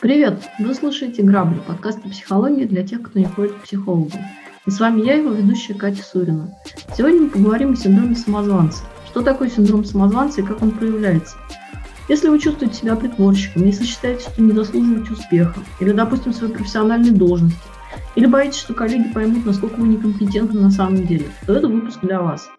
Привет! Вы слушаете «Грабли» – подкаст о психологии для тех, кто не ходит к психологу. И с вами я, его ведущая Катя Сурина. Сегодня мы поговорим о синдроме самозванца. Что такое синдром самозванца и как он проявляется? Если вы чувствуете себя притворщиком, если считаете, что не заслуживаете успеха, или, допустим, своей профессиональной должности, или боитесь, что коллеги поймут, насколько вы некомпетентны на самом деле, то это выпуск для вас.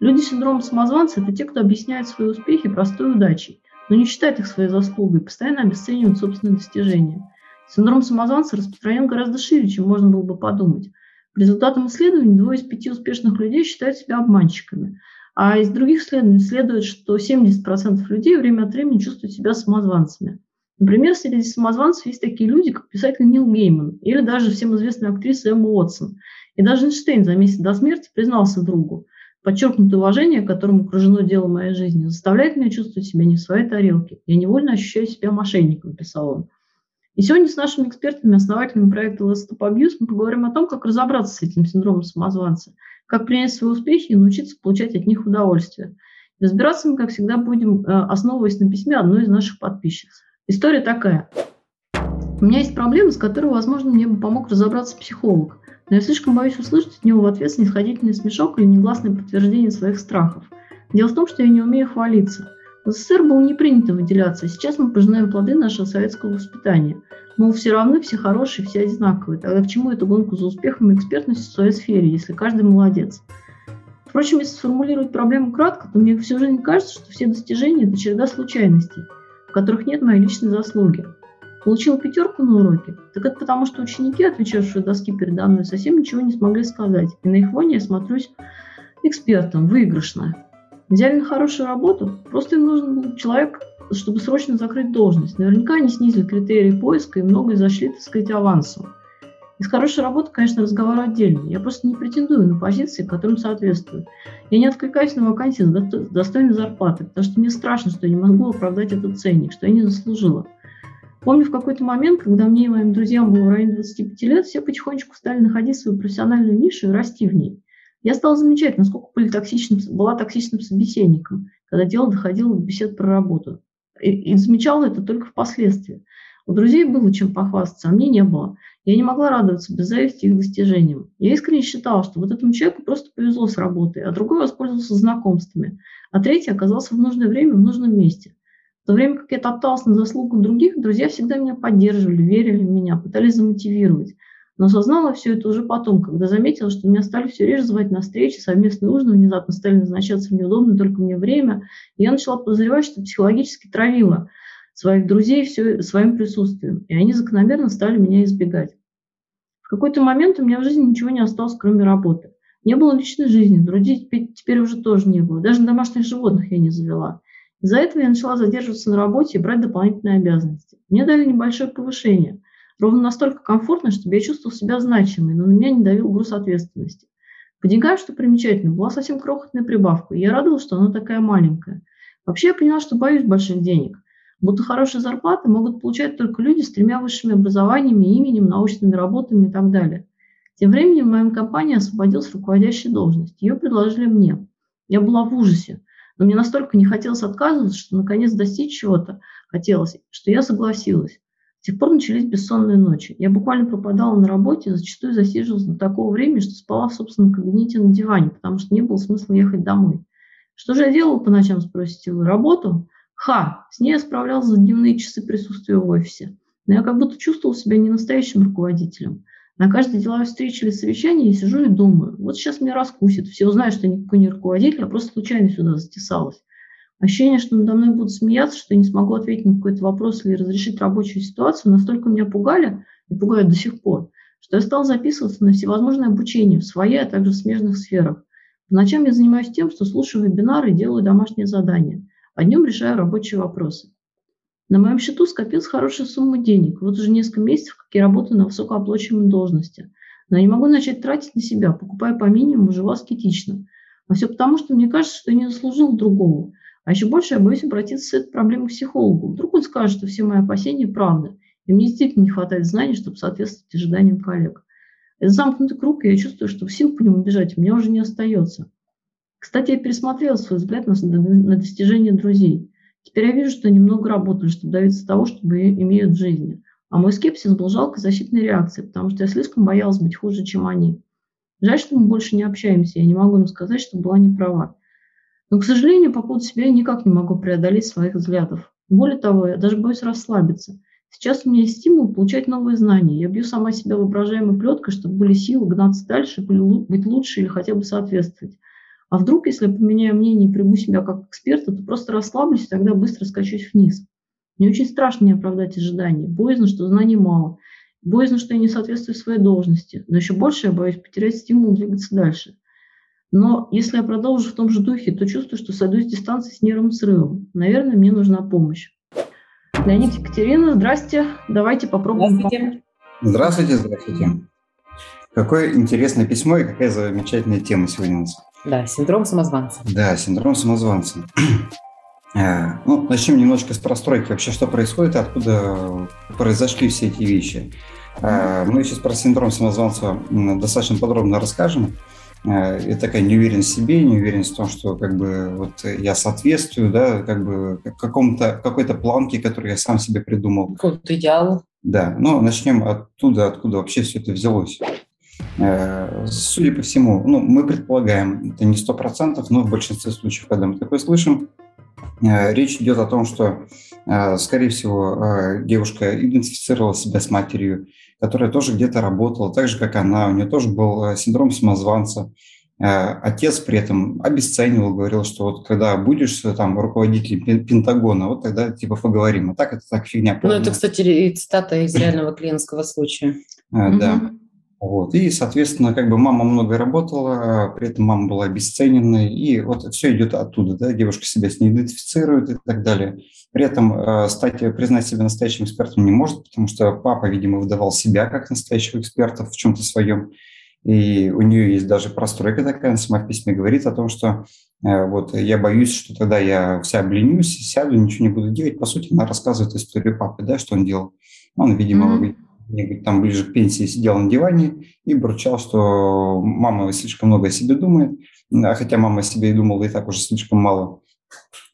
Люди с синдромом самозванца – это те, кто объясняет свои успехи простой удачей – но не считает их своей заслугой, постоянно обесценивают собственные достижения. Синдром самозванца распространен гораздо шире, чем можно было бы подумать. По результатам исследований двое из пяти успешных людей считают себя обманщиками, а из других исследований следует, что 70% людей время от времени чувствуют себя самозванцами. Например, среди самозванцев есть такие люди, как писатель Нил Гейман или даже всем известная актриса Эмма Уотсон. И даже Эйнштейн за месяц до смерти признался другу. Подчеркнутое уважение, которым окружено дело моей жизни, заставляет меня чувствовать себя не в своей тарелке. Я невольно ощущаю себя мошенником, писал он. И сегодня с нашими экспертами, основателями проекта Let's Stop Abuse мы поговорим о том, как разобраться с этим синдромом самозванца, как принять свои успехи и научиться получать от них удовольствие. Разбираться мы, как всегда, будем, э, основываясь на письме одной из наших подписчиц. История такая. У меня есть проблема, с которой, возможно, мне бы помог разобраться психолог но я слишком боюсь услышать от него в ответ снисходительный смешок или негласное подтверждение своих страхов. Дело в том, что я не умею хвалиться. В СССР было не принято выделяться, а сейчас мы пожинаем плоды нашего советского воспитания. Мол, все равны, все хорошие, все одинаковые. Тогда к чему эту гонку за успехом и экспертностью в своей сфере, если каждый молодец? Впрочем, если сформулировать проблему кратко, то мне всю жизнь кажется, что все достижения – это череда случайностей, в которых нет моей личной заслуги. Получил пятерку на уроке, так это потому, что ученики, отвечавшие доски передо мной, совсем ничего не смогли сказать. И на их фоне я смотрюсь экспертом, выигрышно. Взяли на хорошую работу, просто им нужен был человек, чтобы срочно закрыть должность. Наверняка они снизили критерии поиска и многое зашли, так сказать, авансом. Из хорошей работы, конечно, разговор отдельный. Я просто не претендую на позиции, которым соответствую. Я не откликаюсь на вакансии с достойной зарплаты, потому что мне страшно, что я не могу оправдать этот ценник, что я не заслужила. Помню, в какой-то момент, когда мне и моим друзьям было в районе 25 лет, все потихонечку стали находить свою профессиональную нишу и расти в ней. Я стала замечать, насколько были токсичным, была токсичным собеседником, когда дело доходило до бесед про работу. И, и замечала это только впоследствии. У друзей было чем похвастаться, а мне не было. Я не могла радоваться без зависти их достижениям. Я искренне считала, что вот этому человеку просто повезло с работой, а другой воспользовался знакомствами, а третий оказался в нужное время в нужном месте. В то время как я топталась на заслугу других, друзья всегда меня поддерживали, верили в меня, пытались замотивировать. Но осознала все это уже потом, когда заметила, что меня стали все реже звать на встречи, совместные ужины внезапно стали назначаться в неудобное только мне время. И я начала подозревать, что психологически травила своих друзей все, своим присутствием. И они закономерно стали меня избегать. В какой-то момент у меня в жизни ничего не осталось, кроме работы. Не было личной жизни, друзей теперь уже тоже не было. Даже домашних животных я не завела. Из-за этого я начала задерживаться на работе и брать дополнительные обязанности. Мне дали небольшое повышение, ровно настолько комфортно, чтобы я чувствовал себя значимой, но на меня не давил груз ответственности. По деньгам, что примечательно, была совсем крохотная прибавка, и я радовалась, что она такая маленькая. Вообще я поняла, что боюсь больших денег. Будто хорошие зарплаты могут получать только люди с тремя высшими образованиями, именем, научными работами и так далее. Тем временем в моей компании освободилась руководящая должность. Ее предложили мне. Я была в ужасе. Но мне настолько не хотелось отказываться, что наконец достичь чего-то хотелось, что я согласилась. С тех пор начались бессонные ночи. Я буквально пропадала на работе, зачастую засиживалась до такого времени, что спала в собственном кабинете на диване, потому что не было смысла ехать домой. Что же я делала по ночам, спросите вы? Работу? Ха! С ней я справлялась за дневные часы присутствия в офисе. Но я как будто чувствовала себя не настоящим руководителем. На каждой деловой встрече или совещании я сижу и думаю, вот сейчас меня раскусит, все узнают, что я никакой не руководитель, а просто случайно сюда затесалась. Ощущение, что надо мной будут смеяться, что я не смогу ответить на какой-то вопрос или разрешить рабочую ситуацию, настолько меня пугали и пугают до сих пор, что я стал записываться на всевозможные обучения в своей, а также в смежных сферах. По ночам я занимаюсь тем, что слушаю вебинары и делаю домашние задания, а днем решаю рабочие вопросы. На моем счету скопилась хорошая сумма денег. Вот уже несколько месяцев, как я работаю на высокооплачиваемой должности. Но я не могу начать тратить на себя, покупая по минимуму, живу аскетично. А все потому, что мне кажется, что я не заслужил другого. А еще больше я боюсь обратиться с этой проблемой к психологу. Вдруг он скажет, что все мои опасения правда. И мне действительно не хватает знаний, чтобы соответствовать ожиданиям коллег. Это замкнутый круг, и я чувствую, что сил по нему бежать у меня уже не остается. Кстати, я пересмотрела свой взгляд на, на достижения друзей. Теперь я вижу, что они много работали, чтобы добиться того, что имеют в жизни. А мой скепсис был жалкой защитной реакцией, потому что я слишком боялась быть хуже, чем они. Жаль, что мы больше не общаемся, я не могу им сказать, что была не права. Но, к сожалению, по поводу себя я никак не могу преодолеть своих взглядов. Более того, я даже боюсь расслабиться. Сейчас у меня есть стимул получать новые знания. Я бью сама себя воображаемой плеткой, чтобы были силы гнаться дальше, быть лучше или хотя бы соответствовать. А вдруг, если я поменяю мнение и приму себя как эксперта, то просто расслаблюсь и тогда быстро скачусь вниз. Мне очень страшно не оправдать ожидания. Боязно, что знаний мало. Боязно, что я не соответствую своей должности. Но еще больше я боюсь потерять стимул двигаться дальше. Но если я продолжу в том же духе, то чувствую, что сойду с дистанции с нервным срывом. Наверное, мне нужна помощь. Леонид Екатерина, здрасте. Давайте попробуем. Здравствуйте. Здравствуйте, здравствуйте. Какое интересное письмо и какая замечательная тема сегодня у нас. Да, синдром самозванца. Да, синдром самозванца. Э, ну, начнем немножко с простройки. Вообще, что происходит, откуда произошли все эти вещи. Э, мы сейчас про синдром самозванца достаточно подробно расскажем. Э, и такая неуверенность в себе, неуверенность в том, что как бы вот я соответствую, да, как бы какому-то, какой-то планке, которую я сам себе придумал. Какой-то идеал. Да, ну начнем оттуда, откуда вообще все это взялось. Э, судя по всему, ну, мы предполагаем, это не сто процентов, но в большинстве случаев, когда мы такое слышим, э, речь идет о том, что, э, скорее всего, девушка идентифицировала себя с матерью, которая тоже где-то работала, так же, как она, у нее тоже был синдром самозванца. Отец при этом обесценивал, говорил, что вот когда будешь там руководителем Пентагона, вот тогда типа поговорим. А так это так фигня. Полная. Ну, это, кстати, цитата из реального клиентского случая. Да. Вот. И, соответственно, как бы мама много работала, при этом мама была обесцененной, и вот все идет оттуда, да, девушка себя с ней идентифицирует и так далее. При этом э, стать, признать себя настоящим экспертом не может, потому что папа, видимо, выдавал себя как настоящего эксперта в чем-то своем, и у нее есть даже простройка такая, она сама в письме говорит о том, что э, вот я боюсь, что тогда я вся обленюсь, сяду, ничего не буду делать. По сути, она рассказывает историю папы, да, что он делал. Он, видимо, mm-hmm где-нибудь там ближе к пенсии сидел на диване и бурчал, что мама слишком много о себе думает, а хотя мама о себе и думала и так уже слишком мало.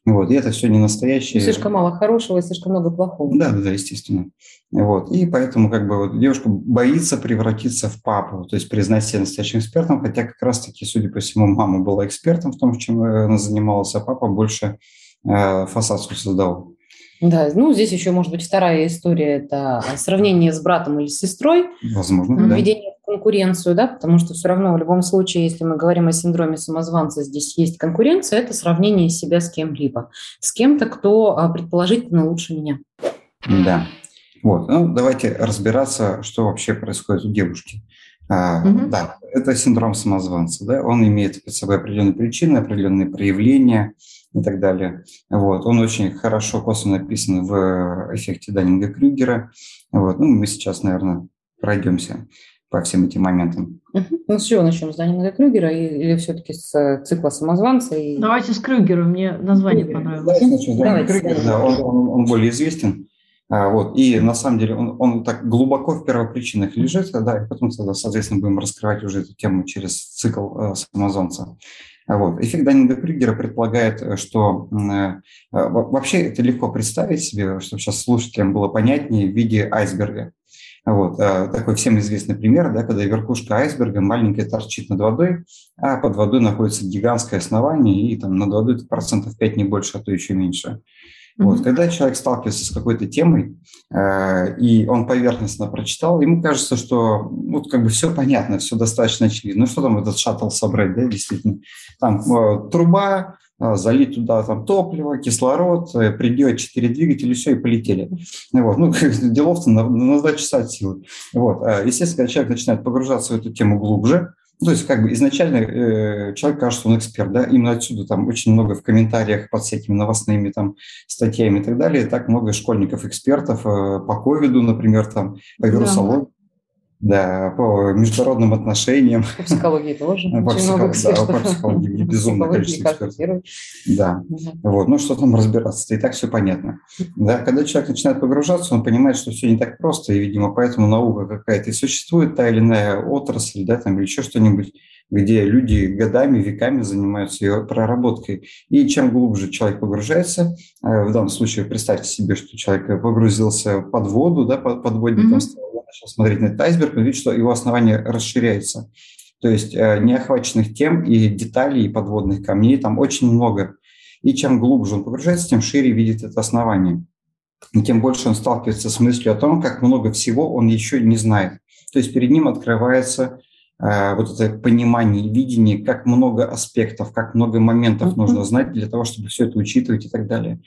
Вот, и это все не настоящее. Слишком мало хорошего и слишком много плохого. Да, да, естественно. Вот, и поэтому как бы вот девушка боится превратиться в папу, то есть признать себя настоящим экспертом, хотя как раз-таки, судя по всему, мама была экспертом в том, чем она занималась, а папа больше э, фасацию создавал. Да, ну здесь еще может быть вторая история – это сравнение с братом или с сестрой. Возможно, Введение да. в конкуренцию, да, потому что все равно в любом случае, если мы говорим о синдроме самозванца, здесь есть конкуренция, это сравнение себя с кем-либо, с кем-то, кто а, предположительно лучше меня. Да. Вот, ну давайте разбираться, что вообще происходит у девушки. А, угу. Да, это синдром самозванца, да, он имеет под собой определенные причины, определенные проявления – и так далее. Вот. Он очень хорошо косвенно описан в эффекте Даннинга-Крюгера. Вот. Ну, мы сейчас, наверное, пройдемся по всем этим моментам. Угу. Ну, с чего начнем? С Даннинга Крюгера или все-таки с э, цикла самозванца? И... Давайте с Крюгера, мне название Крюгер. понравилось. Давайте начнем с Даннинга Крюгера, да, он, он, он более известен. А, вот. И на самом деле он, он так глубоко в первопричинах лежит, да, и потом, соответственно, будем раскрывать уже эту тему через цикл э, самозванца. Вот. Эффект Даннинга-Крюгера предполагает, э, что э, вообще это легко представить себе, чтобы сейчас слушателям было понятнее в виде айсберга. Вот. Э, такой всем известный пример, да, когда верхушка айсберга маленькая торчит над водой, а под водой находится гигантское основание, и там над водой процентов 5 не больше, а то еще меньше. Вот, когда человек сталкивается с какой-то темой, э, и он поверхностно прочитал, ему кажется, что вот как бы все понятно, все достаточно очевидно. Ну что там этот шаттл собрать, да, действительно. Там э, труба, э, залить туда там топливо, кислород, э, придет четыре двигателя, все, и полетели. Вот. Ну, делов-то на, на два часа от силы. Вот. А, естественно, когда человек начинает погружаться в эту тему глубже, ну, то есть, как бы изначально э, человек кажется, что он эксперт, да, именно отсюда там очень много в комментариях под всякими новостными там статьями и так далее, так много школьников-экспертов э, по ковиду, например, там, по вирусологии. Да, по международным отношениям. По психологии тоже. По, психо... да, по психологии безумное количество экспертов. Да. Вот. Ну, что там разбираться, и так все понятно. Да, когда человек начинает погружаться, он понимает, что все не так просто, и, видимо, поэтому наука какая-то и существует, та или иная отрасль, да, там, или еще что-нибудь, где люди годами, веками занимаются ее проработкой. И чем глубже человек погружается, э, в данном случае представьте себе, что человек погрузился под воду, да, под, подводник, mm-hmm. Начал смотреть на этот айсберг, он видит, что его основание расширяется. То есть э, неохваченных тем и деталей, и подводных камней там очень много. И чем глубже он погружается, тем шире видит это основание. И тем больше он сталкивается с мыслью о том, как много всего он еще не знает. То есть перед ним открывается Э, вот это понимание, видение, как много аспектов, как много моментов нужно знать для того, чтобы все это учитывать и так далее.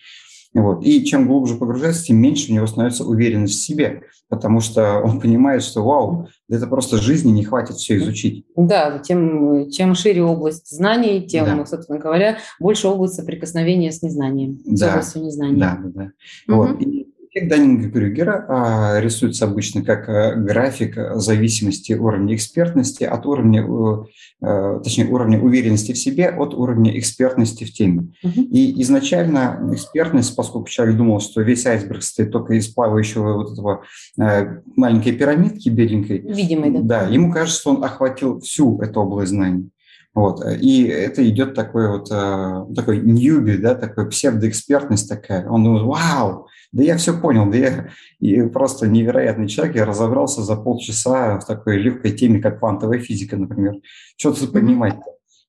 Вот. И чем глубже погружается, тем меньше у него становится уверенность в себе, потому что он понимает, что вау, это просто жизни не хватит все изучить. Да, тем, чем шире область знаний, тем, да. собственно говоря, больше область соприкосновения с незнанием, да. с областью незнания. Да, да, да. Угу. Вот. И Эффект Даннинга-Крюгера а, рисуется обычно как а, график зависимости уровня экспертности от уровня, а, точнее, уровня уверенности в себе от уровня экспертности в теме. Угу. И изначально экспертность, поскольку человек думал, что весь айсберг состоит только из плавающего вот этого маленькой пирамидки беленькой, Видимой, да. Да, ему кажется, что он охватил всю эту область знаний. Вот. И это идет такой вот такой ньюби, да, такой псевдоэкспертность такая. Он думает, вау, да я все понял, да я и просто невероятный человек, я разобрался за полчаса в такой легкой теме, как квантовая физика, например. Что тут понимать?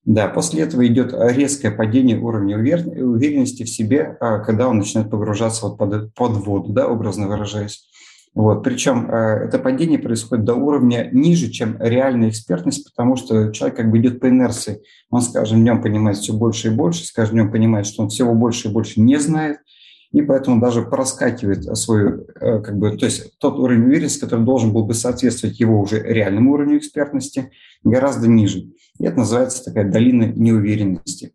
Да, после этого идет резкое падение уровня уверенности в себе, а, когда он начинает погружаться вот под, под воду, да, образно выражаясь. Вот. Причем э, это падение происходит до уровня ниже, чем реальная экспертность, потому что человек как бы идет по инерции. Он с каждым днем понимает все больше и больше, с каждым днем понимает, что он всего больше и больше не знает, и поэтому даже проскакивает свою, э, как бы, то есть тот уровень уверенности, который должен был бы соответствовать его уже реальному уровню экспертности, гораздо ниже. И это называется такая долина неуверенности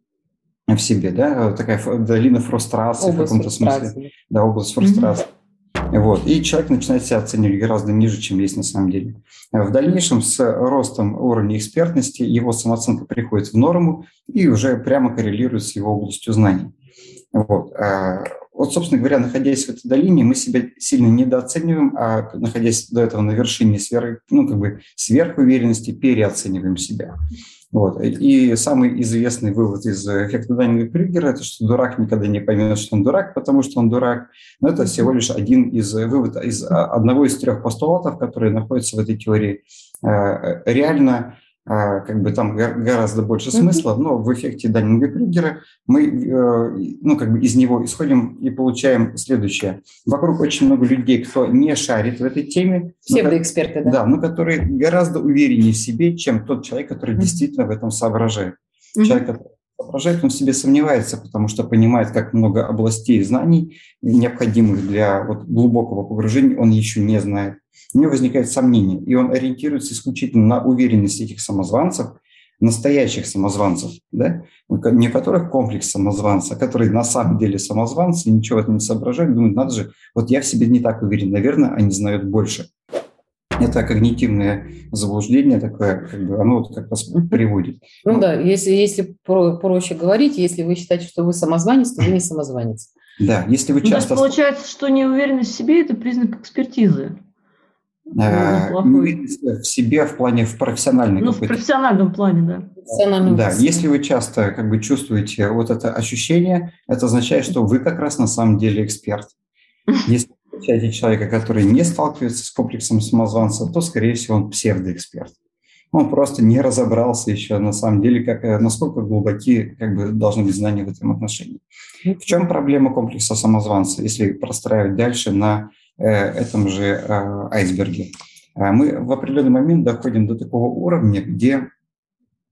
в себе, да, такая долина фрустрации область в каком-то смысле. Да, область фрустрации. Mm-hmm. Вот. И человек начинает себя оценивать гораздо ниже, чем есть на самом деле. В дальнейшем с ростом уровня экспертности его самооценка приходит в норму и уже прямо коррелирует с его областью знаний. Вот. А вот, собственно говоря, находясь в этой долине, мы себя сильно недооцениваем, а находясь до этого на вершине сверх, ну, как бы сверхуверенности, переоцениваем себя. Вот. И самый известный вывод из эффекта Даннинга-Крюгера – это что дурак никогда не поймет, что он дурак, потому что он дурак. Но это всего лишь один из выводов, из одного из трех постулатов, которые находятся в этой теории. Э, реально а, как бы там гораздо больше смысла, но в эффекте Даннинга-Крюгера мы, э, ну, как бы из него исходим и получаем следующее. Вокруг очень много людей, кто не шарит в этой теме. Псевдоэксперты, да? Да, но которые гораздо увереннее в себе, чем тот человек, который действительно в этом соображает. Человек, который соображает, он в себе сомневается, потому что понимает, как много областей знаний, необходимых для вот глубокого погружения, он еще не знает у него возникает сомнение, и он ориентируется исключительно на уверенность этих самозванцев, настоящих самозванцев, да, не которых комплекс самозванца, а которые на самом деле самозванцы, ничего в этом не соображают, думают, надо же, вот я в себе не так уверен, наверное, они знают больше. Это когнитивное заблуждение такое, как бы оно вот как раз приводит. Ну, ну. да, если, если про, проще говорить, если вы считаете, что вы самозванец, то вы не самозванец. Да, если вы часто... Ну, то есть получается, что неуверенность в себе – это признак экспертизы. Неуверенность в себе в плане в профессиональном ну в профессиональном плане да. Профессиональном да если вы часто как бы чувствуете вот это ощущение это означает что вы как раз на самом деле эксперт. Если вы встречаете человека который не сталкивается с комплексом самозванца то скорее всего он псевдоэксперт он просто не разобрался еще на самом деле, как, э, насколько глубоки как бы, должны быть знания в этом отношении. В чем проблема комплекса самозванца, если простраивать дальше на Э, этом же э, айсберге. А мы в определенный момент доходим до такого уровня, где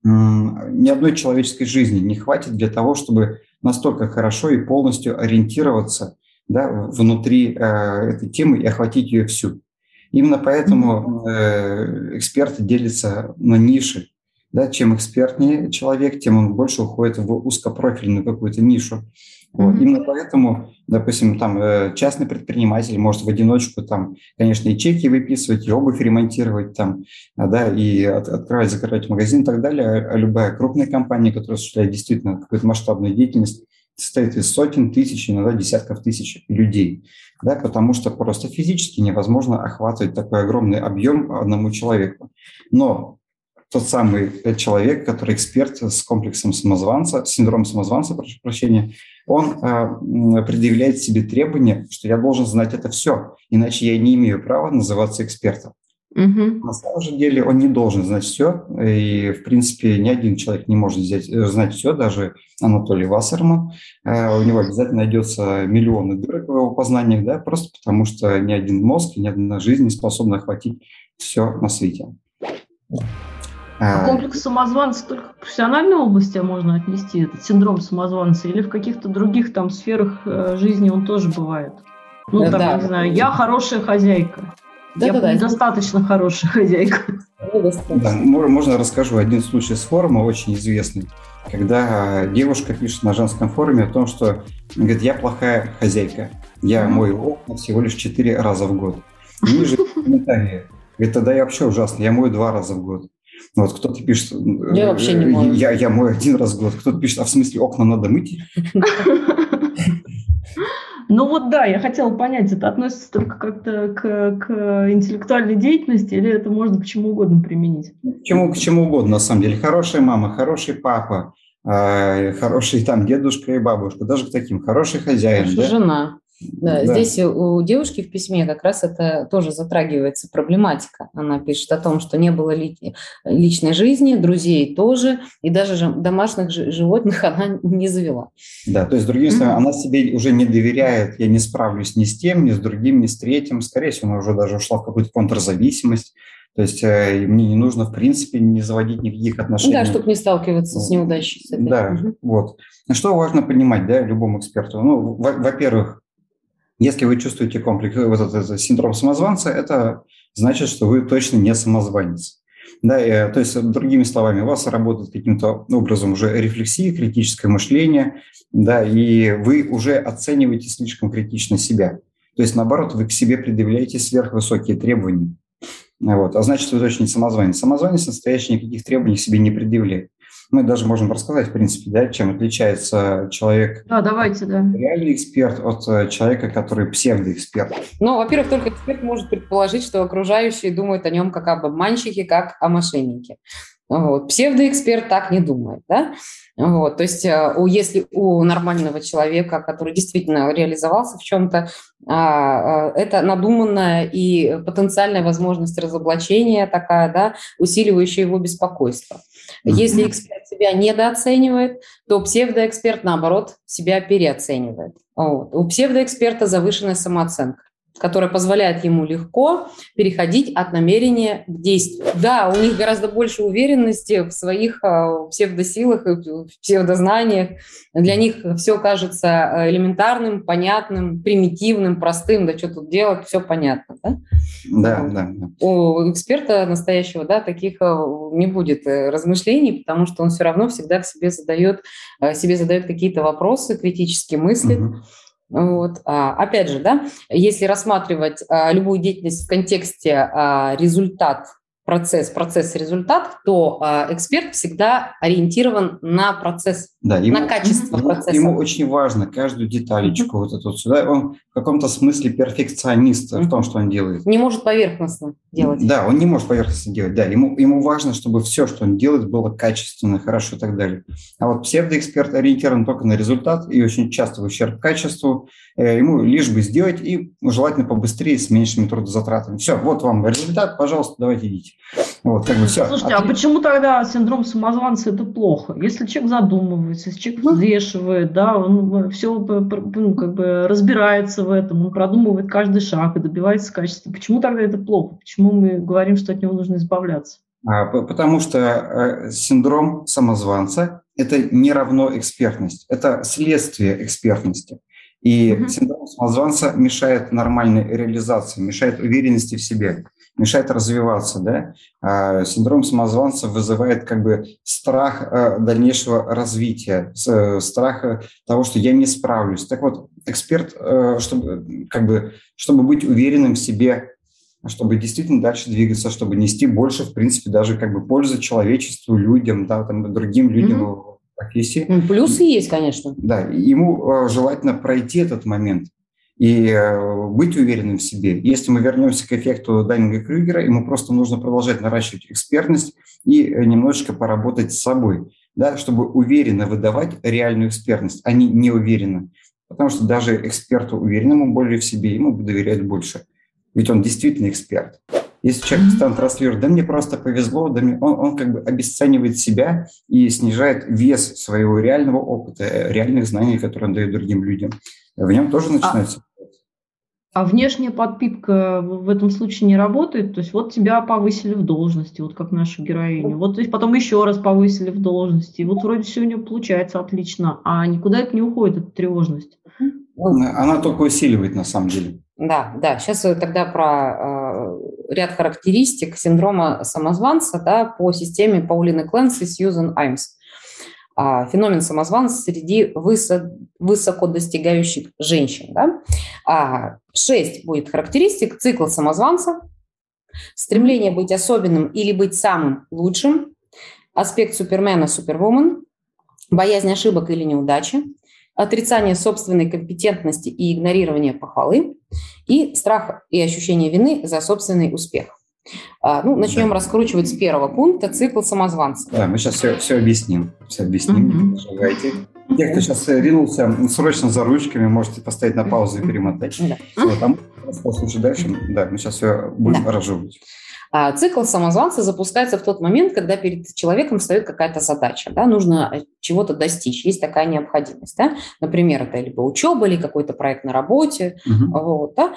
ни одной человеческой жизни не хватит для того, чтобы настолько хорошо и полностью ориентироваться да, внутри э, этой темы и охватить ее всю. Именно поэтому эксперты делятся на ниши. Да, чем экспертнее человек, тем он больше уходит в узкопрофильную какую-то нишу. Вот. Mm-hmm. Именно поэтому, допустим, там э, частный предприниматель может в одиночку там, конечно, и чеки выписывать, и обувь ремонтировать там, да, и от, открывать, закрывать магазин и так далее. А любая крупная компания, которая осуществляет действительно какую-то масштабную деятельность, состоит из сотен тысяч, иногда десятков тысяч людей, да, потому что просто физически невозможно охватывать такой огромный объем одному человеку. Но тот самый человек, который эксперт с комплексом самозванца, синдром самозванца, прошу прощения, он э, предъявляет себе требование, что я должен знать это все, иначе я не имею права называться экспертом. Угу. На самом же деле он не должен знать все, и, в принципе, ни один человек не может взять, э, знать все, даже Анатолий Вассерман. Э, у него обязательно найдется миллионы дырок в его познаниях, да, просто потому что ни один мозг, ни одна жизнь не способна охватить все на свете. А комплекс самозванца только в профессиональной области можно отнести, этот синдром самозванца, или в каких-то других там сферах э, жизни он тоже бывает? Ну, да, там, да. не знаю, я хорошая хозяйка. Да, я да, да, недостаточно это... хорошая хозяйка. Да, можно расскажу один случай с форума, очень известный, когда девушка пишет на женском форуме о том, что говорит, я плохая хозяйка, я мою окна всего лишь четыре раза в год. Ниже комментарии. Говорит, тогда я вообще ужасно, я мою два раза в год. Вот кто-то пишет, я вообще не мою. Я, я мою один раз в год. Кто-то пишет, а в смысле окна надо мыть? Ну вот да, я хотела понять, это относится только как-то к, к интеллектуальной деятельности или это можно к чему угодно применить? К чему, к чему угодно, на самом деле. Хорошая мама, хороший папа, э, хороший там дедушка и бабушка, даже к таким, хороший хозяин. Да? Жена. Да, да, здесь у девушки в письме как раз это тоже затрагивается проблематика. Она пишет о том, что не было ли, личной жизни, друзей тоже, и даже домашних животных она не завела. Да, то есть, другими словами, mm-hmm. она себе уже не доверяет, я не справлюсь ни с тем, ни с другим, ни с третьим. Скорее всего, она уже даже ушла в какую-то контрзависимость. То есть э, мне не нужно, в принципе, не заводить никаких отношений. Да, чтобы не сталкиваться с неудачей. С этой. Да, угу. вот. Что важно понимать, да, любому эксперту? Ну, во-первых, если вы чувствуете комплекс, вот этот, синдром самозванца, это значит, что вы точно не самозванец. Да, и, э, то есть, другими словами, у вас работает каким-то образом уже рефлексия, критическое мышление, да, и вы уже оцениваете слишком критично себя. То есть, наоборот, вы к себе предъявляете сверхвысокие требования. Вот. А значит, вы точно не самозванец. Самозванец настоящий никаких требований к себе не предъявляет. Мы даже можем рассказать, в принципе, да, чем отличается человек, да, давайте, да. реальный эксперт от э, человека, который псевдоэксперт. Ну, во-первых, только эксперт может предположить, что окружающие думают о нем как об обманщике, как о мошеннике. Вот. Псевдоэксперт так не думает. Да? Вот. То есть э, если у нормального человека, который действительно реализовался в чем-то, а, а, это надуманная и потенциальная возможность разоблачения такая, да, усиливающая его беспокойство. Если эксперт себя недооценивает, то псевдоэксперт, наоборот, себя переоценивает. Вот. У псевдоэксперта завышенная самооценка которая позволяет ему легко переходить от намерения к действию. Да, у них гораздо больше уверенности в своих а, псевдосилах и псевдознаниях. Для них все кажется а, элементарным, понятным, примитивным, простым. Да что тут делать, все понятно. Да, да. да, да. У эксперта настоящего да, таких а, не будет э, размышлений, потому что он все равно всегда к себе задает, себе задает какие-то вопросы, критически мыслит. Угу вот. А, опять же, да, если рассматривать а, любую деятельность в контексте а, результат процесс, процесс, результат, то эксперт всегда ориентирован на процесс, да, ему, на качество ему, процесса. Ему очень важно каждую деталечку mm-hmm. вот эту вот сюда. Он в каком-то смысле перфекционист mm-hmm. в том, что он делает. Не может поверхностно делать. Да, он не может поверхностно делать. Да, ему, ему важно, чтобы все, что он делает, было качественно, хорошо и так далее. А вот псевдоэксперт ориентирован только на результат и очень часто в ущерб качеству. Э, ему лишь бы сделать и желательно побыстрее с меньшими трудозатратами. Все, вот вам результат, пожалуйста, давайте идите. Вот, как бы все. Слушайте, а почему тогда синдром самозванца это плохо? Если человек задумывается, если человек взвешивает, да, он все ну, как бы разбирается в этом, он продумывает каждый шаг и добивается качества. Почему тогда это плохо? Почему мы говорим, что от него нужно избавляться? А, потому что э, синдром самозванца – это не равно экспертность, это следствие экспертности. И угу. синдром самозванца мешает нормальной реализации, мешает уверенности в себе. Мешает развиваться, да. А синдром самозванца вызывает как бы страх э, дальнейшего развития, э, страх того, что я не справлюсь. Так вот, эксперт, э, чтобы, как бы, чтобы быть уверенным в себе, чтобы действительно дальше двигаться, чтобы нести больше, в принципе, даже как бы пользы человечеству, людям, да, там, другим людям mm-hmm. в профессии. Плюсы есть, конечно. Да, ему желательно пройти этот момент и э, быть уверенным в себе. Если мы вернемся к эффекту Дайнинга-Крюгера, ему просто нужно продолжать наращивать экспертность и э, немножечко поработать с собой, да, чтобы уверенно выдавать реальную экспертность, а не неуверенно. Потому что даже эксперту уверенному более в себе ему доверять больше. Ведь он действительно эксперт. Если человек станет транслировать, да мне просто повезло, да мне, он, он как бы обесценивает себя и снижает вес своего реального опыта, э, реальных знаний, которые он дает другим людям. В нем тоже начинается а внешняя подпитка в этом случае не работает? То есть вот тебя повысили в должности, вот как нашу героиню. Вот то есть потом еще раз повысили в должности. И вот вроде все у нее получается отлично, а никуда это не уходит, эта тревожность. Она только усиливает на самом деле. Да, да. Сейчас тогда про э, ряд характеристик синдрома самозванца да, по системе Паулины Кленс и Сьюзен Аймс. А, феномен самозванца среди высо, высоко достигающих женщин. Да? А, шесть будет характеристик. Цикл самозванца, стремление быть особенным или быть самым лучшим, аспект супермена, супервумен, боязнь ошибок или неудачи, отрицание собственной компетентности и игнорирование похвалы, и страх и ощущение вины за собственный успех. А, ну, начнем да. раскручивать с первого пункта цикл самозванца. Да, мы сейчас все, все объясним. Все объясним, mm-hmm. не переживайте. Те, кто сейчас ринулся срочно за ручками, можете поставить на паузу и перемотать. Да. Вот, там послушать дальше. Да, мы сейчас все будем да. разжевывать. А цикл самозванца запускается в тот момент, когда перед человеком встает какая-то задача, да, нужно э, чего-то достичь, есть такая необходимость, да, например, это либо учеба, или какой-то проект на работе, угу. вот, да,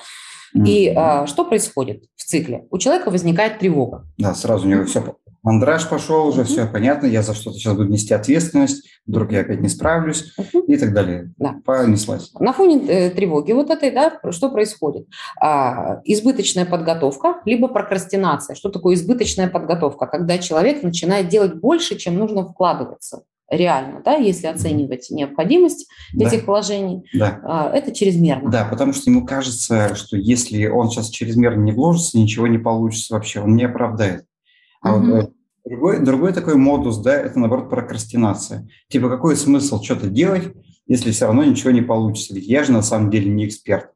и а, что происходит в цикле? У человека возникает тревога. Да, сразу у него все мандраж пошел уже, все понятно, я за что-то сейчас буду нести ответственность, вдруг я опять не справлюсь и так далее. Да. Понеслась. На фоне э, тревоги вот этой, да, что происходит? А, избыточная подготовка, либо прокрастинация. Что такое избыточная подготовка? Когда человек начинает делать больше, чем нужно вкладываться реально, да, если оценивать необходимость да. этих вложений, да. А, это чрезмерно. Да, потому что ему кажется, что если он сейчас чрезмерно не вложится, ничего не получится вообще, он не оправдает. А угу. вот другой, другой такой модус, да, это наоборот прокрастинация. Типа какой смысл что-то делать, если все равно ничего не получится? Ведь я же на самом деле не эксперт.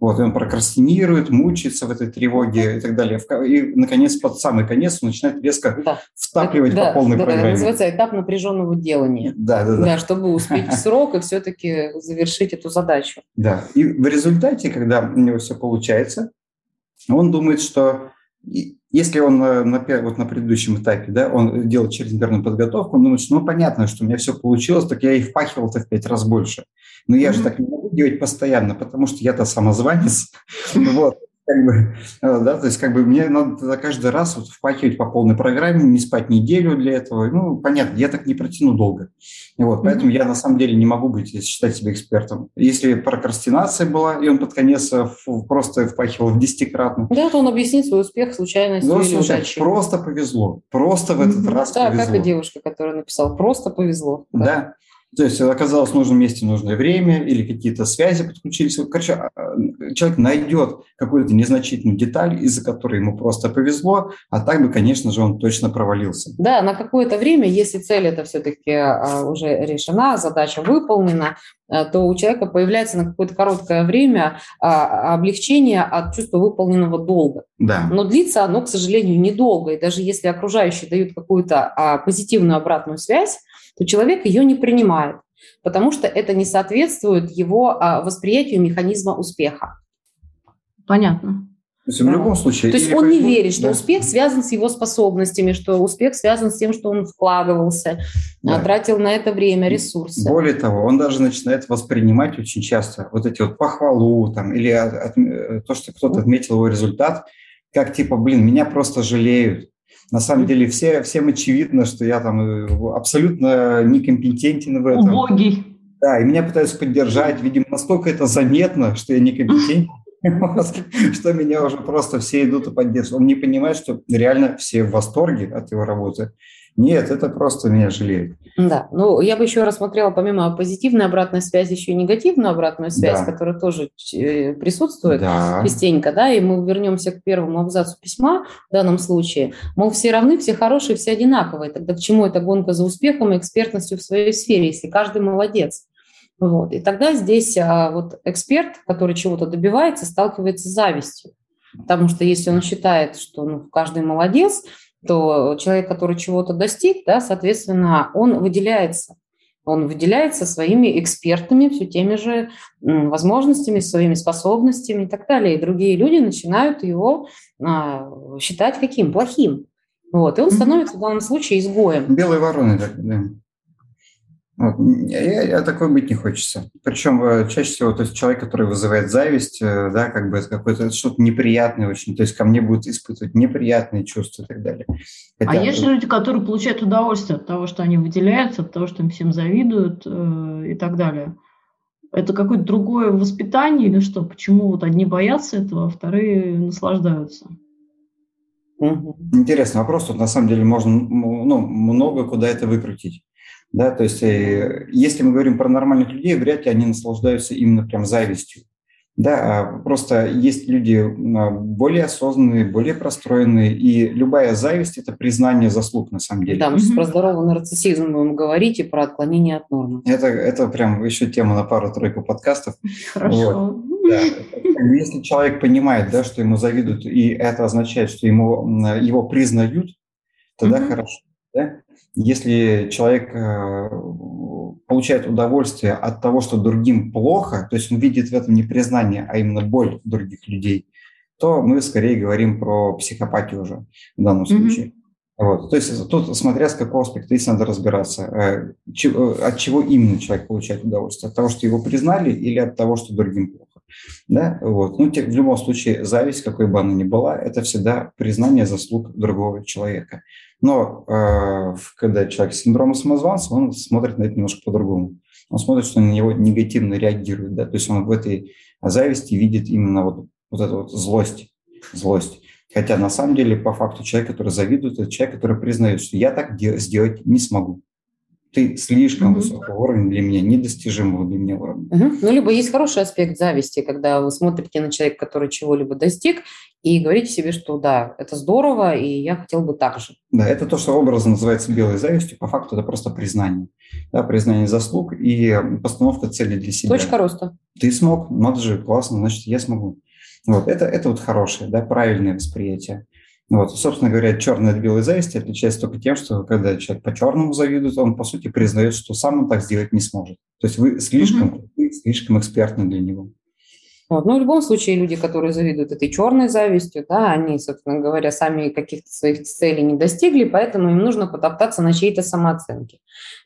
Вот, и он прокрастинирует, мучается в этой тревоге и так далее. И, наконец, под самый конец он начинает резко да. втапливать да, по полной да, программе. Это называется этап напряженного делания. Да, да, да. да чтобы успеть в срок и все-таки завершить эту задачу. Да, и в результате, когда у него все получается, он думает, что если он на, на, вот на предыдущем этапе, да, он делает чрезмерную подготовку, он думает, что ну понятно, что у меня все получилось, так я и впахивал-то в пять раз больше. Но я mm-hmm. же так не могу делать постоянно, потому что я-то самозванец. Вот как бы, э, да, то есть как бы мне надо каждый раз вот впахивать по полной программе, не спать неделю для этого. Ну, понятно, я так не протяну долго. И вот, поэтому mm-hmm. я на самом деле не могу быть, считать себя экспертом. Если прокрастинация была, и он под конец э, просто впахивал в десятикратно. Да, то он объяснит свой успех случайностью ну, или удачей. Просто повезло. Просто в этот mm-hmm. раз да, повезло. как и девушка, которая написала, просто повезло. Да. да. То есть оказалось в нужном месте нужное время или какие-то связи подключились. Короче, а, а, человек найдет какую-то незначительную деталь, из-за которой ему просто повезло, а так бы, конечно же, он точно провалился. Да, на какое-то время, если цель это все-таки а, уже решена, задача выполнена, то у человека появляется на какое-то короткое время облегчение от чувства выполненного долга. Да. Но длится оно, к сожалению, недолго. И даже если окружающие дают какую-то позитивную обратную связь, то человек ее не принимает, потому что это не соответствует его а, восприятию механизма успеха. Понятно. То есть в любом случае... То есть он не верит, что да. успех связан с его способностями, что успех связан с тем, что он вкладывался, да. тратил на это время, ресурсы. Более того, он даже начинает воспринимать очень часто вот эти вот похвалу там, или от, от, э, то, что кто-то отметил его результат, как типа, блин, меня просто жалеют. На самом деле все, всем очевидно, что я там э, абсолютно некомпетентен в этом. Убогий. Да, и меня пытаются поддержать. Видимо, настолько это заметно, что я некомпетентен, что меня уже просто все идут и поддерживают. Он не понимает, что реально все в восторге от его работы. Нет, это просто меня жалеет. Да, ну я бы еще рассмотрела помимо позитивной обратной связи еще и негативную обратную связь, да. которая тоже э, присутствует да. частенько, да, и мы вернемся к первому абзацу письма в данном случае. Мол, все равны, все хорошие, все одинаковые. Тогда к чему эта гонка за успехом и экспертностью в своей сфере, если каждый молодец? Вот. И тогда здесь а, вот эксперт, который чего-то добивается, сталкивается с завистью. Потому что если он считает, что ну, каждый молодец, то человек, который чего-то достиг, да, соответственно, он выделяется. Он выделяется своими экспертами, все теми же возможностями, своими способностями и так далее. И другие люди начинают его а, считать каким? Плохим. Вот. И он становится в данном случае изгоем. Белой вороной, да. Вот. Я, я такой быть не хочется. Причем э, чаще всего, то есть человек, который вызывает зависть, э, да, как бы это какое-то что-то неприятное очень, то есть ко мне будет испытывать неприятные чувства и так далее. А Хотя... А есть же люди, которые получают удовольствие от того, что они выделяются, от того, что им всем завидуют э, и так далее. Это какое-то другое воспитание или что? Почему вот одни боятся этого, а вторые наслаждаются? Интересный вопрос. Тут на самом деле можно ну, много куда это выкрутить. Да, то есть, э, если мы говорим про нормальных людей, вряд ли они наслаждаются именно прям завистью. Да, а просто есть люди а, более осознанные, более простроенные, и любая зависть – это признание заслуг на самом деле. Да, мы сейчас про здоровый нарциссизм будем говорить и про отклонение от нормы. Это, это прям еще тема на пару-тройку подкастов. Хорошо. Вот. Да. Если человек понимает, да, что ему завидуют, и это означает, что ему, его признают, тогда mm-hmm. хорошо. Да? Если человек э, получает удовольствие от того, что другим плохо, то есть он видит в этом не признание, а именно боль других людей, то мы скорее говорим про психопатию уже в данном случае. Mm-hmm. Вот. То есть тут, смотря с какого аспекта, здесь надо разбираться, э, э, от чего именно человек получает удовольствие. От того, что его признали, или от того, что другим плохо. Да? Вот. Ну, в любом случае, зависть, какой бы она ни была, это всегда признание заслуг другого человека. Но э, когда человек с синдромом самозванца, он смотрит на это немножко по-другому. Он смотрит, что на него негативно реагирует. Да? То есть он в этой зависти видит именно вот, вот эту вот злость. злость. Хотя на самом деле, по факту, человек, который завидует, это человек, который признает, что я так сделать не смогу ты слишком угу. высокого уровня для меня, недостижимого для меня уровня. Угу. Ну, либо есть хороший аспект зависти, когда вы смотрите на человека, который чего-либо достиг, и говорите себе, что да, это здорово, и я хотел бы так же. Да, это то, что образно называется белой завистью, по факту это просто признание. Да, признание заслуг и постановка цели для себя. Точка роста. Ты смог, надо же, классно, значит, я смогу. Вот, это, это вот хорошее, да, правильное восприятие. Вот, собственно говоря, черная от белой зависти отличается только тем, что когда человек по черному завидует, он, по сути, признает, что сам он так сделать не сможет. То есть вы слишком, mm-hmm. вы слишком экспертны для него. Вот. Ну, в любом случае, люди, которые завидуют этой черной завистью, да, они, собственно говоря, сами каких-то своих целей не достигли, поэтому им нужно потоптаться на чьей-то самооценке.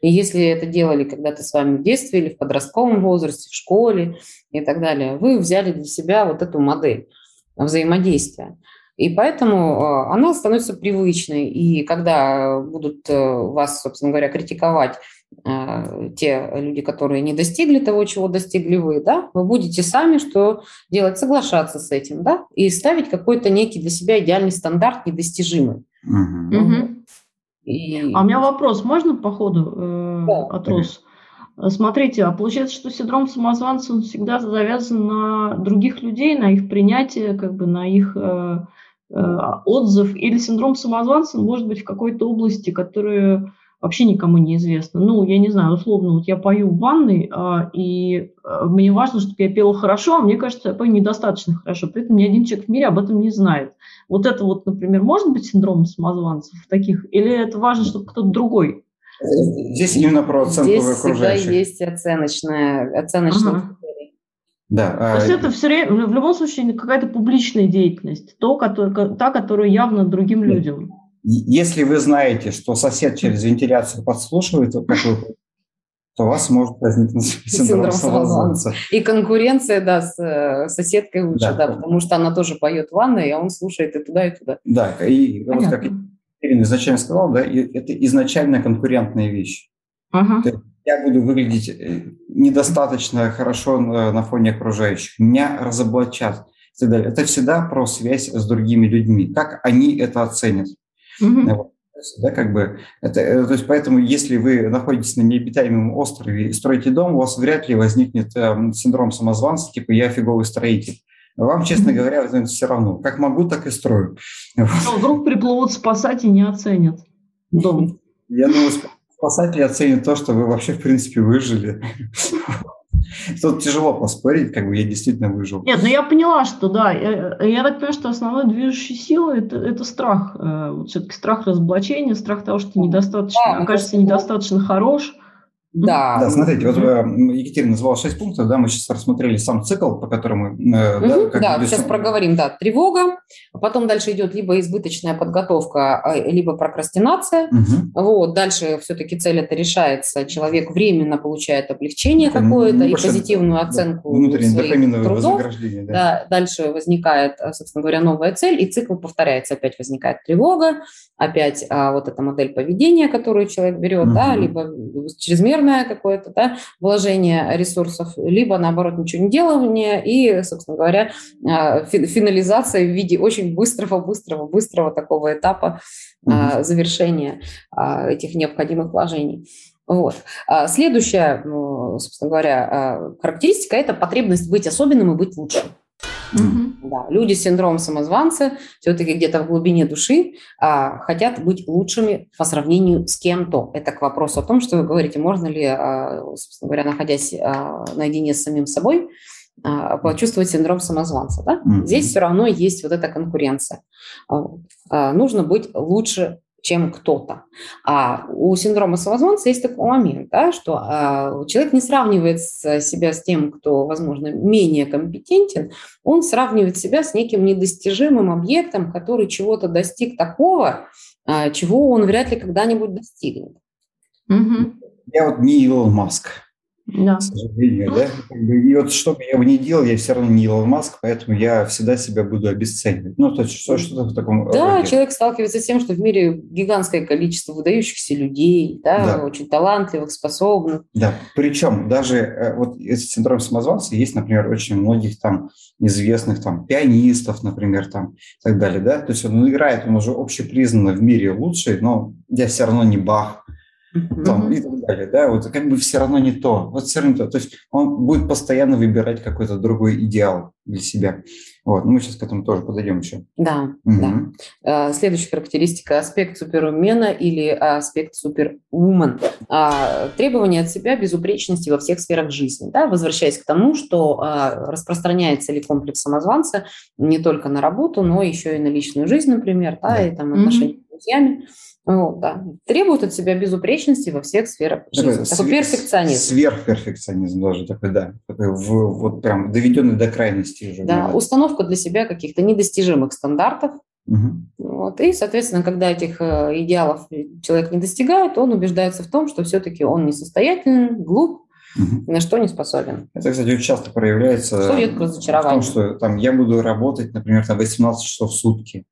И если это делали когда-то с вами в детстве или в подростковом возрасте, в школе и так далее, вы взяли для себя вот эту модель взаимодействия. И поэтому э, она становится привычной. И когда будут э, вас, собственно говоря, критиковать э, те люди, которые не достигли того, чего достигли вы, да, вы будете сами что делать? Соглашаться с этим, да, и ставить какой-то некий для себя идеальный стандарт недостижимый. Угу. Угу. И... А у меня вопрос, можно по ходу э, да. отрос? Смотрите, а получается, что синдром самозванца он всегда завязан на других людей, на их принятие, как бы на их э, Э, отзыв или синдром самозванца может быть в какой-то области, которая вообще никому не известна. Ну, я не знаю, условно, вот я пою в ванной, а, и а, мне важно, чтобы я пела хорошо, а мне кажется, я пою недостаточно хорошо. При этом ни один человек в мире об этом не знает. Вот это вот, например, может быть синдромом самозванцев таких? Или это важно, чтобы кто-то другой Здесь именно про оценку Здесь окружающих. всегда есть оценочная, оценочный ага. Да. То есть а... это все время, в любом случае какая-то публичная деятельность, то, который, та, которая явно другим да. людям. Если вы знаете, что сосед через вентиляцию подслушивает, то, то у вас может возникнуть синдром самозванца. И конкуренция, да, с э, соседкой лучше, да. да, потому что она тоже поет в ванной, а он слушает и туда, и туда. Да, и Понятно. вот как Ирина изначально сказала, да, это изначально конкурентная вещь. Ага я буду выглядеть э, недостаточно хорошо на фоне окружающих, меня разоблачат, и так далее. Это всегда про связь с другими людьми, как они это оценят. Mm-hmm. Да, как бы это, э, то есть поэтому, если вы находитесь на необитаемом острове и строите дом, у вас вряд ли возникнет э, синдром самозванца, типа я фиговый строитель. Вам, честно говоря, все равно. Как могу, так и строю. Но вдруг приплывут спасать и не оценят дом. Я думаю, спасатели оценят то, что вы вообще, в принципе, выжили. Тут тяжело поспорить, как бы я действительно выжил. Нет, ну я поняла, что да. Я, я так понимаю, что основной движущей силой это, это страх. Э, вот все-таки страх разоблачения, страх того, что ты недостаточно, да, окажешься недостаточно хорош. Да. Да, смотрите, вот э, Екатерина назвала шесть пунктов, да, мы сейчас рассмотрели сам цикл, по которому... Э, да, как да сейчас проговорим, да, тревога, а потом дальше идет либо избыточная подготовка, а, либо прокрастинация, угу. вот, дальше все-таки цель это решается, человек временно получает облегчение какое-то и позитивную оценку своих трудов, да. да, дальше возникает, собственно говоря, новая цель, и цикл повторяется, опять возникает тревога, опять а, вот эта модель поведения, которую человек берет, угу. да, либо чрезмерное какое-то да, вложение ресурсов, либо, наоборот, ничего не делание и, собственно говоря, а, финализация в виде очень быстрого, быстрого, быстрого такого этапа угу. завершения а, этих необходимых вложений. Вот. Следующая, ну, собственно говоря, характеристика – это потребность быть особенным и быть лучшим. Угу. Да, люди с синдромом самозванца все-таки где-то в глубине души а, хотят быть лучшими по сравнению с кем-то. Это к вопросу о том, что вы говорите, можно ли, а, собственно говоря, находясь а, наедине с самим собой, а, почувствовать синдром самозванца. Да? mm Здесь все равно есть вот эта конкуренция. А, нужно быть лучше чем кто-то. А у синдрома самозванца есть такой момент, да, что а, человек не сравнивает себя с тем, кто, возможно, менее компетентен, он сравнивает себя с неким недостижимым объектом, который чего-то достиг такого, а, чего он вряд ли когда-нибудь достигнет. Угу. Я вот не Илон Маск. Да. К сожалению, да. И вот что бы я бы ни делал, я все равно не Илон Маск, поэтому я всегда себя буду обесценивать. Ну, то есть что, что-то в таком Да, роде. человек сталкивается с тем, что в мире гигантское количество выдающихся людей, да, да. очень талантливых, способных. Да, причем даже э, вот этот синдром самозванца есть, например, очень многих там известных там пианистов, например, там и так далее, да. То есть он играет, он уже общепризнанно в мире лучший, но я все равно не Бах, там, и так далее, да, вот как бы все равно не то, вот все равно не то, то есть он будет постоянно выбирать какой-то другой идеал для себя, вот, мы сейчас к этому тоже подойдем еще. Да, угу. да. Следующая характеристика – аспект суперумена или аспект супервумен. А, требование от себя безупречности во всех сферах жизни, да, возвращаясь к тому, что а, распространяется ли комплекс самозванца не только на работу, но еще и на личную жизнь, например, да, да. и там отношения угу. с друзьями. Вот, да. Требует от себя безупречности во всех сферах жизни. Такой, такой перфекционизм. Сверхперфекционизм даже такой, да. Такой в, вот прям доведенный до крайности уже. Да, да, установка для себя каких-то недостижимых стандартов. Угу. Вот, и, соответственно, когда этих э, идеалов человек не достигает, он убеждается в том, что все-таки он несостоятелен, глуп, угу. на что не способен. Это, кстати, очень часто проявляется что в том, что там, я буду работать, например, там 18 часов в сутки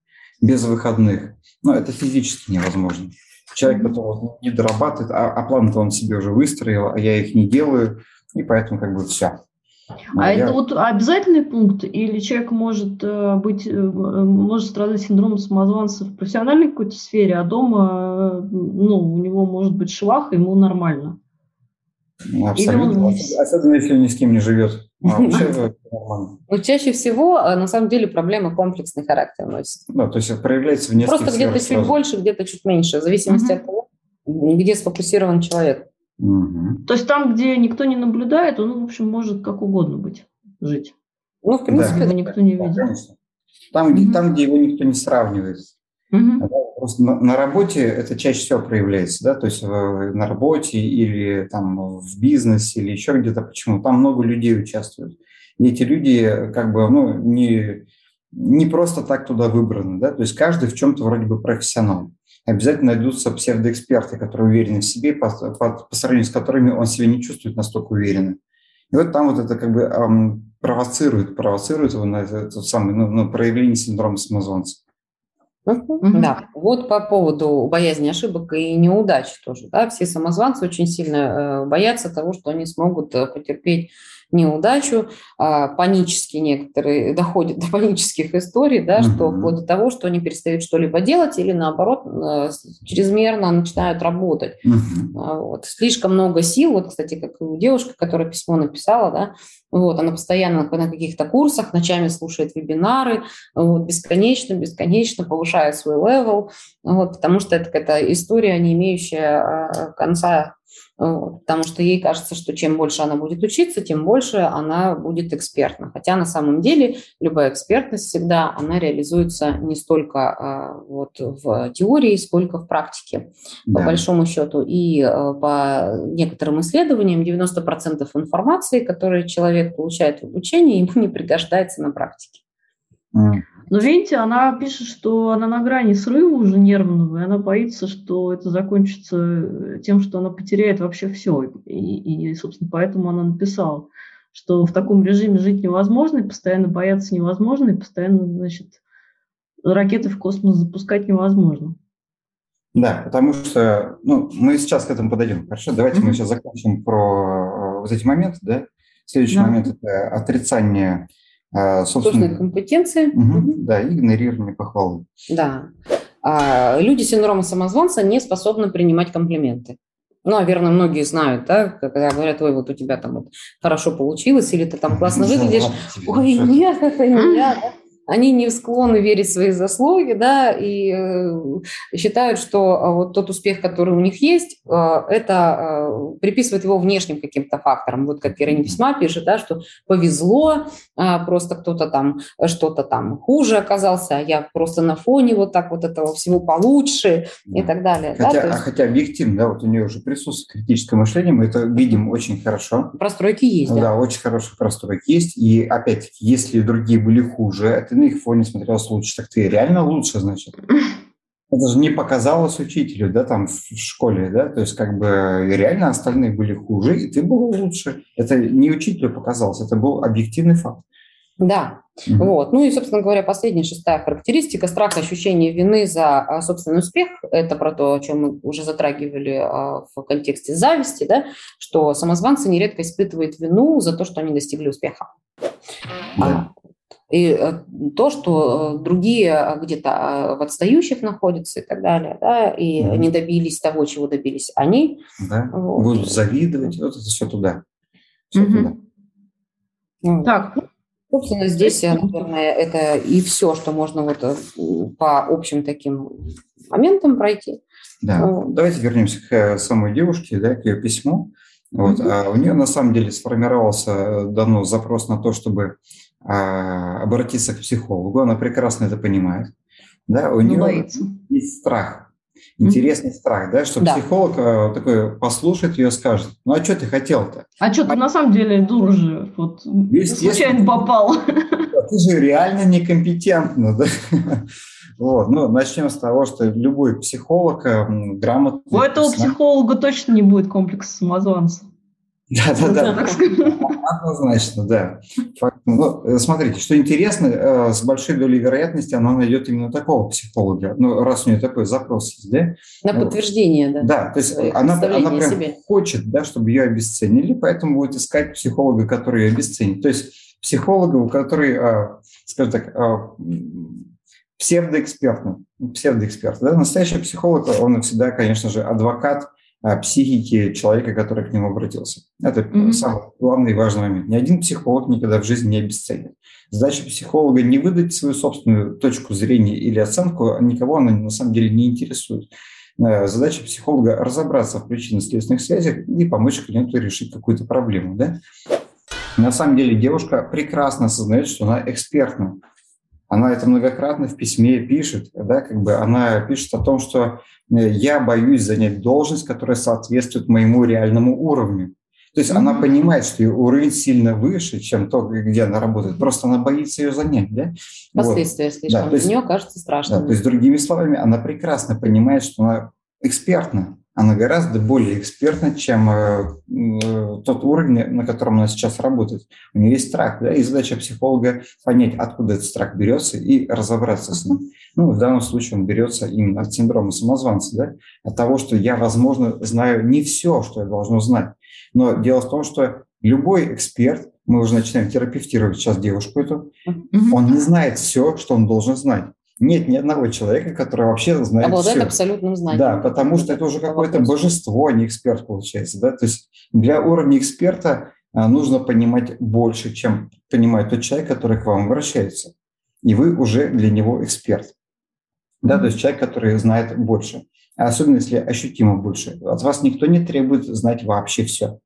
без выходных. Но это физически невозможно. Человек потом не дорабатывает, а, а план-то он себе уже выстроил, а я их не делаю, и поэтому как бы все. А, а я... это вот обязательный пункт, или человек может э, быть, э, может страдать синдромом самозванца в профессиональной какой-то сфере, а дома, э, ну, у него может быть швах, ему нормально? Ну, абсолютно. Он... Особенно, если он ни с кем не живет. А ну, чаще всего, а, на самом деле, проблемы комплексный характер носят. Да, то есть проявляется в нескольких Просто где-то чуть больше, где-то чуть меньше, в зависимости от того, где сфокусирован человек. То есть там, где никто не наблюдает, он, в общем, может как угодно быть, жить. Ну, в принципе, да. никто не видит. Там, где, там, где его никто не сравнивает. Угу. Просто на, на работе это чаще всего проявляется, да, то есть в, на работе или там в бизнесе или еще где-то почему. Там много людей участвуют. И эти люди как бы, ну, не, не просто так туда выбраны, да, то есть каждый в чем-то вроде бы профессионал. Обязательно найдутся псевдоэксперты, которые уверены в себе, по, по, по сравнению с которыми он себя не чувствует настолько уверенно. И вот там вот это как бы эм, провоцирует, провоцирует его на это, это самое, ну, на проявление синдрома самозванца. Да, вот по поводу боязни ошибок и неудач тоже. Да, все самозванцы очень сильно э, боятся того, что они смогут э, потерпеть неудачу, а, панические некоторые доходят до панических историй, да, mm-hmm. что вплоть до того, что они перестают что-либо делать или наоборот э, чрезмерно начинают работать. Mm-hmm. Вот. Слишком много сил, вот, кстати, как у девушки, которая письмо написала, да, вот, она постоянно на каких-то курсах, ночами слушает вебинары, вот, бесконечно, бесконечно повышает свой level, вот, потому что это какая-то история, не имеющая а, конца потому что ей кажется, что чем больше она будет учиться, тем больше она будет экспертна. Хотя на самом деле любая экспертность всегда, она реализуется не столько а, вот в теории, сколько в практике, да. по большому счету. И а, по некоторым исследованиям 90% информации, которую человек получает в обучении, ему не пригождается на практике. Но видите, она пишет, что она на грани срыва уже нервного, и она боится, что это закончится тем, что она потеряет вообще все. И, и собственно, поэтому она написала, что в таком режиме жить невозможно, и постоянно бояться невозможно, и постоянно, значит, ракеты в космос запускать невозможно. Да, потому что, ну, мы сейчас к этому подойдем. Хорошо, давайте mm-hmm. мы сейчас закончим про э, вот эти моменты, да. Следующий да. момент – это отрицание а, собственной компетенции. Угу, Да, игнорирование похвалы. Да. А люди с синдромом самозванца не способны принимать комплименты. Ну, наверное, многие знают, да, когда говорят, ой, вот у тебя там вот хорошо получилось, или ты там классно выглядишь. Ой, нет, это не я. Они не склонны верить в свои заслуги, да, и э, считают, что э, вот тот успех, который у них есть, э, это э, приписывают его внешним каким-то факторам. Вот как героиня письма пишет, да, что повезло, просто кто-то там что-то там хуже оказался, а я просто на фоне вот так вот этого всего получше да. и так далее. Хотя, да, есть... хотя объективно, да, вот у нее уже присутствует критическое мышление, мы это видим очень хорошо. Простройки есть, да. Да, очень хорошие простройки есть. И опять-таки, если другие были хуже, это на их фоне смотрелось лучше. Так ты реально лучше, значит. Это же не показалось учителю, да, там в школе, да, то есть как бы реально остальные были хуже, и ты был лучше. Это не учителю показалось, это был объективный факт. Да, mm вот. Ну и, собственно говоря, последняя шестая характеристика – страх ощущения вины за а, собственный успех. Это про то, о чем мы уже затрагивали а, в контексте зависти, да, что самозванцы нередко испытывают вину за то, что они достигли успеха. Да. И э, то, что э, другие э, где-то в отстающих находятся и так далее, да, и mm не добились того, чего добились они. Да, вот. будут завидовать, вот это все туда. Все mm-hmm. туда. Так, Собственно, здесь, наверное, это и все, что можно вот по общим таким моментам пройти. Да, вот. давайте вернемся к самой девушке, да, к ее письму. Вот. Mm-hmm. А у нее на самом деле сформировался давно запрос на то, чтобы обратиться к психологу, она прекрасно это понимает. Да, у нее боится. есть страх, интересный mm-hmm. страх, да, что да. психолог а, такой послушает ее, скажет, ну а что ты хотел-то? А что ты а... на самом деле дур же, вот случайно попал. Ты же реально некомпетентна, да? Вот. Ну, начнем с того, что любой психолог грамотный... У этого психолога точно не будет комплекса самозванца. Да, да, да. Однозначно, да. Ну, э, смотрите, что интересно, э, с большой долей вероятности она найдет именно такого психолога, ну, раз у нее такой запрос есть, да? На подтверждение, да. Да, то есть она, она прям себе. хочет, да, чтобы ее обесценили, поэтому будет искать психолога, который ее обесценит. То есть психолога, у которой, а, скажем так, псевдоэкспертный, псевдоэксперт. Да? Настоящий психолог, он всегда, конечно же, адвокат психики человека, который к нему обратился. Это mm-hmm. самый главный и важный момент. Ни один психолог никогда в жизни не обесценит. Задача психолога не выдать свою собственную точку зрения или оценку, а никого она на самом деле не интересует. Э, задача психолога разобраться в причинно-следственных связях и помочь клиенту решить какую-то проблему. Да? На самом деле девушка прекрасно осознает, что она экспертна она это многократно в письме пишет, да, как бы она пишет о том, что э, я боюсь занять должность, которая соответствует моему реальному уровню. То есть mm-hmm. она понимает, что ее уровень сильно выше, чем то, где она работает. Просто она боится ее занять, да? Последствия вот. слишком да, есть, для нее кажется страшным. Да, то есть, другими словами, она прекрасно понимает, что она экспертна она гораздо более экспертна, чем э, тот уровень, на котором она сейчас работает. У нее есть страх, да, и задача психолога понять, откуда этот страх берется и разобраться с ним. Ну, в данном случае он берется именно от синдрома самозванца, да, от того, что я, возможно, знаю не все, что я должен знать. Но дело в том, что Любой эксперт, мы уже начинаем терапевтировать сейчас девушку эту, он не знает все, что он должен знать. Нет ни одного человека, который вообще знает Обладает все. абсолютным знанием. Да, потому что это уже какое-то божество, а не эксперт получается. Да? То есть для уровня эксперта а, нужно понимать больше, чем понимает тот человек, который к вам обращается. И вы уже для него эксперт. Да, то есть человек, который знает больше. А особенно если ощутимо больше. От вас никто не требует знать вообще все.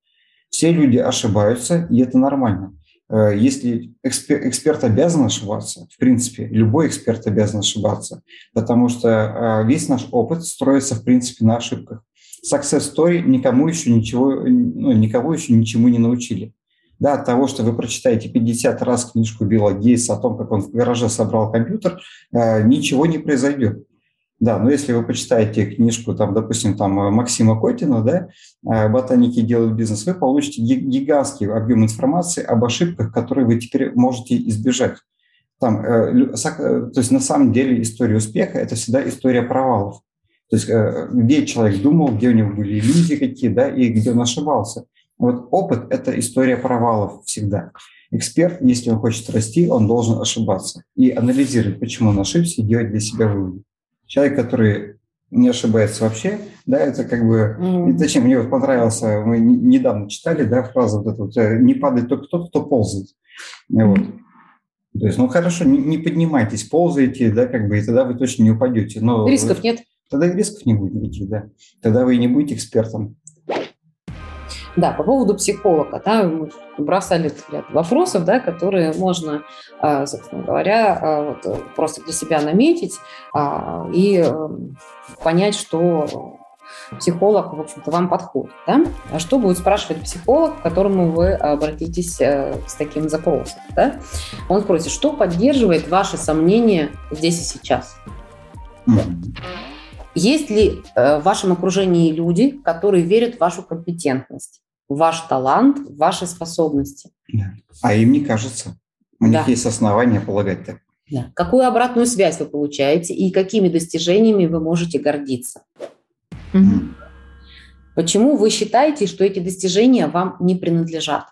Все люди ошибаются, и это нормально. Э, если экспер, эксперт обязан ошибаться, в принципе, любой эксперт обязан ошибаться, потому что э, весь наш опыт строится, в принципе, на ошибках. Success story никому еще ничего, ну, никого еще ничему не научили. Да, от того, что вы прочитаете 50 раз книжку Билла Гейса о том, как он в гараже собрал компьютер, э, ничего не произойдет. Да, но если вы почитаете книжку, там, допустим, там Максима Котина, да, э, «Ботаники делают бизнес», вы получите гигантский объем информации об ошибках, которые вы теперь можете избежать. Там, э, то есть на самом деле история успеха – это всегда история провалов. То есть где человек думал, где у него были иллюзии какие, да, и где он ошибался. Вот опыт – это история провалов всегда. Эксперт, если он хочет расти, он должен ошибаться и анализировать, почему он ошибся, и делать для себя выводы. Человек, который не ошибается вообще, да, это как бы... Mm. Зачем? Мне вот понравился, мы недавно читали, да, фразу вот эту вот, э, «не падает только тот, кто ползает». Вот. То есть, ну хорошо, не, не поднимайтесь, ползаете, да, как бы, и тогда вы точно не упадете. Но рисков нет. Тогда и рисков не будет никаких, да. Тогда вы и не будете экспертом. Да, по поводу психолога, да, мы бросали ряд вопросов, да, которые можно, а, собственно говоря, а, вот, просто для себя наметить а, и эм, понять, что психолог, в общем-то, вам подходит. Да? А что будет спрашивать психолог, к которому вы обратитесь э, с таким запросом? Да? Он спросит, что поддерживает ваши сомнения здесь и сейчас? Mm-hmm. Есть ли э, в вашем окружении люди, которые верят в вашу компетентность? Ваш талант, ваши способности. Да. А им не кажется. У да. них есть основания полагать так. Да. Какую обратную связь вы получаете и какими достижениями вы можете гордиться? Угу. Почему вы считаете, что эти достижения вам не принадлежат?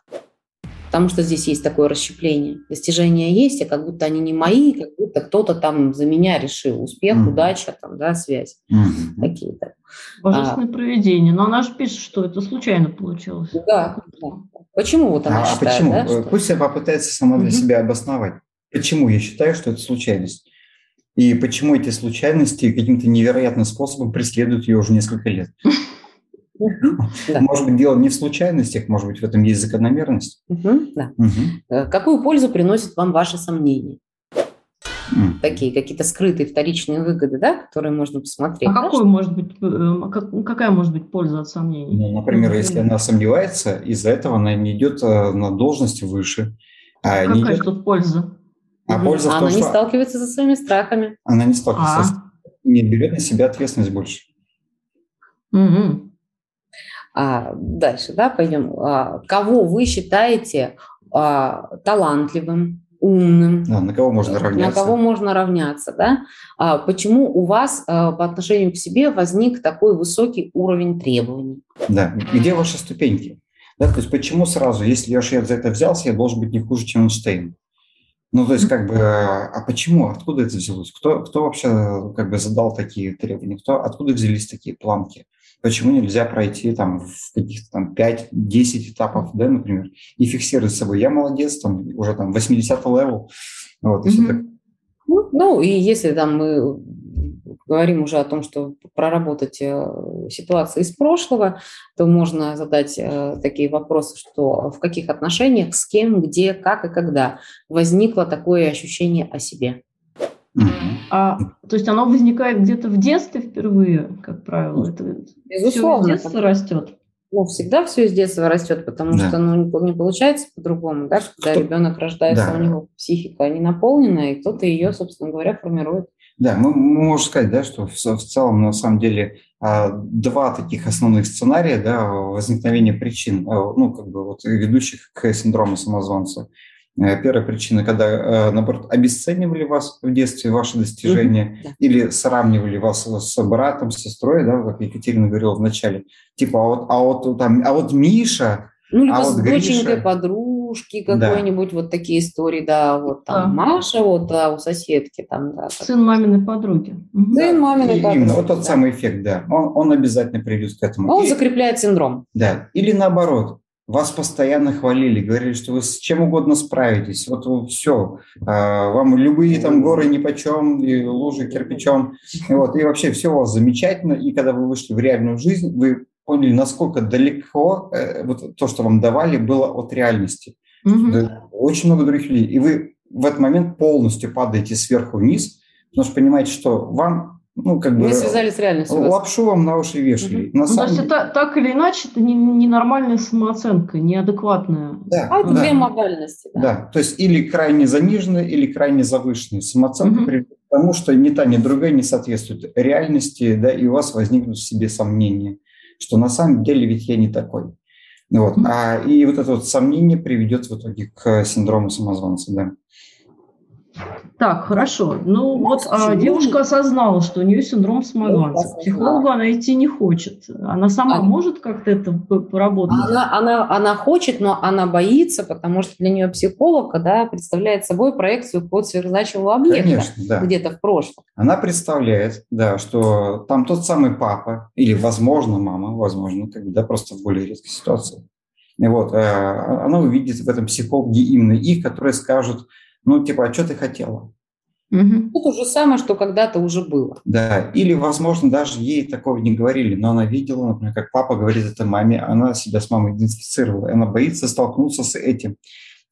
Потому что здесь есть такое расщепление. Достижения есть, а как будто они не мои, как будто кто-то там за меня решил. Успех, mm-hmm. удача, там, да, связь. Mm-hmm. Какие-то. Божественное а, проведение. Но она же пишет, что это случайно получилось. Да. да. Почему вот она а, считает? почему? Да, что... Пусть она попытается сама для mm-hmm. себя обосновать. Почему я считаю, что это случайность? И почему эти случайности каким-то невероятным способом преследуют ее уже несколько лет? Может быть, дело не в случайностях, может быть, в этом есть закономерность. Э, какую пользу приносят вам ваши сомнения? Такие какие-то скрытые вторичные выгоды, да, которые можно посмотреть. А какой может быть, э, какая может быть польза от сомнений? Ну, например, если она сомневается, из-за этого она не идет э, на должность выше. А какая идет... тут польза? А угу. польза в том, она не что... сталкивается со своими страхами. Она не сталкивается, а. не берет на себя ответственность больше. Угу. А, дальше, да, пойдем. А, кого вы считаете а, талантливым, умным? Да, на кого можно равняться? На кого можно равняться, да? А, почему у вас а, по отношению к себе возник такой высокий уровень требований? Да, где ваши ступеньки? Да, то есть почему сразу, если я уж за это взялся, я должен быть не хуже, чем Эйнштейн? Ну, то есть, как бы, а почему, откуда это взялось? Кто, кто вообще как бы задал такие требования? Кто, откуда взялись такие планки? Почему нельзя пройти там в каких-то там 5-10 этапов, да, например, и фиксировать с собой, я молодец, там уже там 80 level, вот, mm-hmm. так. Ну, ну, и если там мы говорим уже о том, что проработать э, ситуации из прошлого, то можно задать э, такие вопросы, что в каких отношениях, с кем, где, как и когда возникло такое ощущение о себе. А, то есть оно возникает где-то в детстве впервые, как правило. Это Безусловно. Все с детства растет. Ну, всегда все с детства растет, потому да. что ну, не получается по-другому, да, когда Кто? ребенок рождается, да. у него психика не наполненная, и кто-то ее, собственно говоря, формирует. Да, мы, мы можем сказать, да, что в, в целом, на самом деле, а, два таких основных сценария да, возникновения причин, а, ну, как бы вот ведущих к синдрому самозванца. Э, первая причина, когда, э, наоборот, обесценивали вас в детстве, ваши достижения, mm-hmm. или сравнивали вас с братом, с сестрой, да, как Екатерина говорила в начале. Типа, а вот, а вот, там, а вот Миша, Ну, либо а с вот доченькой Гриша... подружки какой-нибудь, да. вот такие истории, да, вот там да. Маша, вот да, у соседки там, да. Сын маминой подруги. Сын маминой подруги. Именно, вот тот да. самый эффект, да, он, он обязательно приведет к этому. Он и, закрепляет синдром. Да, или наоборот, вас постоянно хвалили, говорили, что вы с чем угодно справитесь. Вот, вот все, а, вам любые там горы нипочем, и лужи кирпичом. И, вот, и вообще все у вас замечательно. И когда вы вышли в реальную жизнь, вы поняли, насколько далеко э, вот то, что вам давали, было от реальности. Угу. Очень много других людей. И вы в этот момент полностью падаете сверху вниз, потому что понимаете, что вам ну, как бы... Мы связали с реальностью. Лапшу вам на уши вешали. Угу. На ну, самом... То есть это так или иначе это ненормальная не самооценка, неадекватная. Да, а это да. две модальности. Да. да, то есть или крайне заниженная, или крайне завышенная самооценка угу. приведет к тому, что ни та, ни другая не соответствует реальности, да, и у вас возникнут в себе сомнения, что на самом деле ведь я не такой. Вот. Угу. А, и вот это вот сомнение приведет в итоге к синдрому самозванца, да. Так, хорошо. Ну вот а, девушка осознала, что у нее синдром самозванца. Психолога она идти не хочет. Она сама а... может как-то это поработать? Она, она, она хочет, но она боится, потому что для нее психолог да, представляет собой проекцию под сверхзначимого объекта Конечно, да. где-то в прошлом. Она представляет, да, что там тот самый папа или, возможно, мама, возможно, как бы, да, просто в более редкой ситуации. И вот, э, она увидит в этом психологе именно их, которые скажут, ну, типа, а что ты хотела? Угу. то же самое, что когда-то уже было. Да, или, возможно, даже ей такого не говорили, но она видела, например, как папа говорит это маме, она себя с мамой идентифицировала, и она боится столкнуться с этим.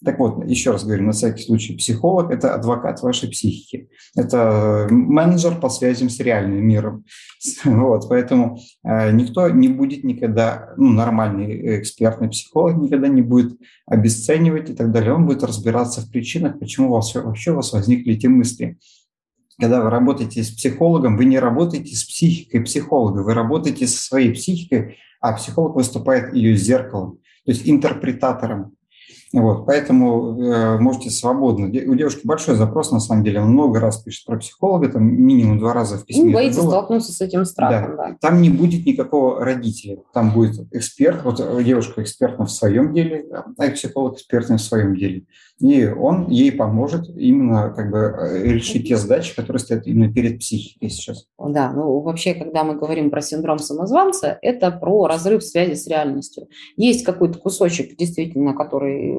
Так вот, еще раз говорю, на всякий случай, психолог – это адвокат вашей психики. Это менеджер по связям с реальным миром. Вот, поэтому э, никто не будет никогда, ну, нормальный экспертный психолог никогда не будет обесценивать и так далее. Он будет разбираться в причинах, почему у вас, вообще у вас возникли эти мысли. Когда вы работаете с психологом, вы не работаете с психикой психолога, вы работаете со своей психикой, а психолог выступает ее зеркалом, то есть интерпретатором. Вот, поэтому э, можете свободно. У девушки большой запрос, на самом деле. Много раз пишет про психолога, там минимум два раза в письме. Ну, боится столкнуться с этим страхом, да. да. Там не будет никакого родителя. Там будет эксперт. Вот девушка экспертна в своем деле, а психолог экспертный в своем деле. И он ей поможет именно как бы э, решить те задачи, которые стоят именно перед психикой сейчас. Да, ну вообще, когда мы говорим про синдром самозванца, это про разрыв связи с реальностью. Есть какой-то кусочек, действительно, который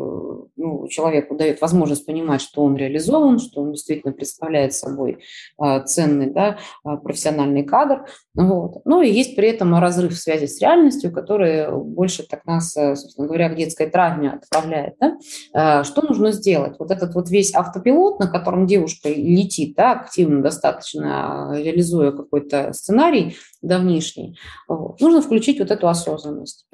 ну, человеку дает возможность понимать, что он реализован, что он действительно представляет собой а, ценный да, а, профессиональный кадр. Вот. Ну и есть при этом разрыв связи с реальностью, который больше так нас, э, собственно говоря, к детской травме отправляет. Да? А, что нужно сделать? Вот этот вот весь автопилот, на котором девушка летит да, активно достаточно, реализуя какой-то сценарий давнишний, вот, нужно включить вот эту осознанность.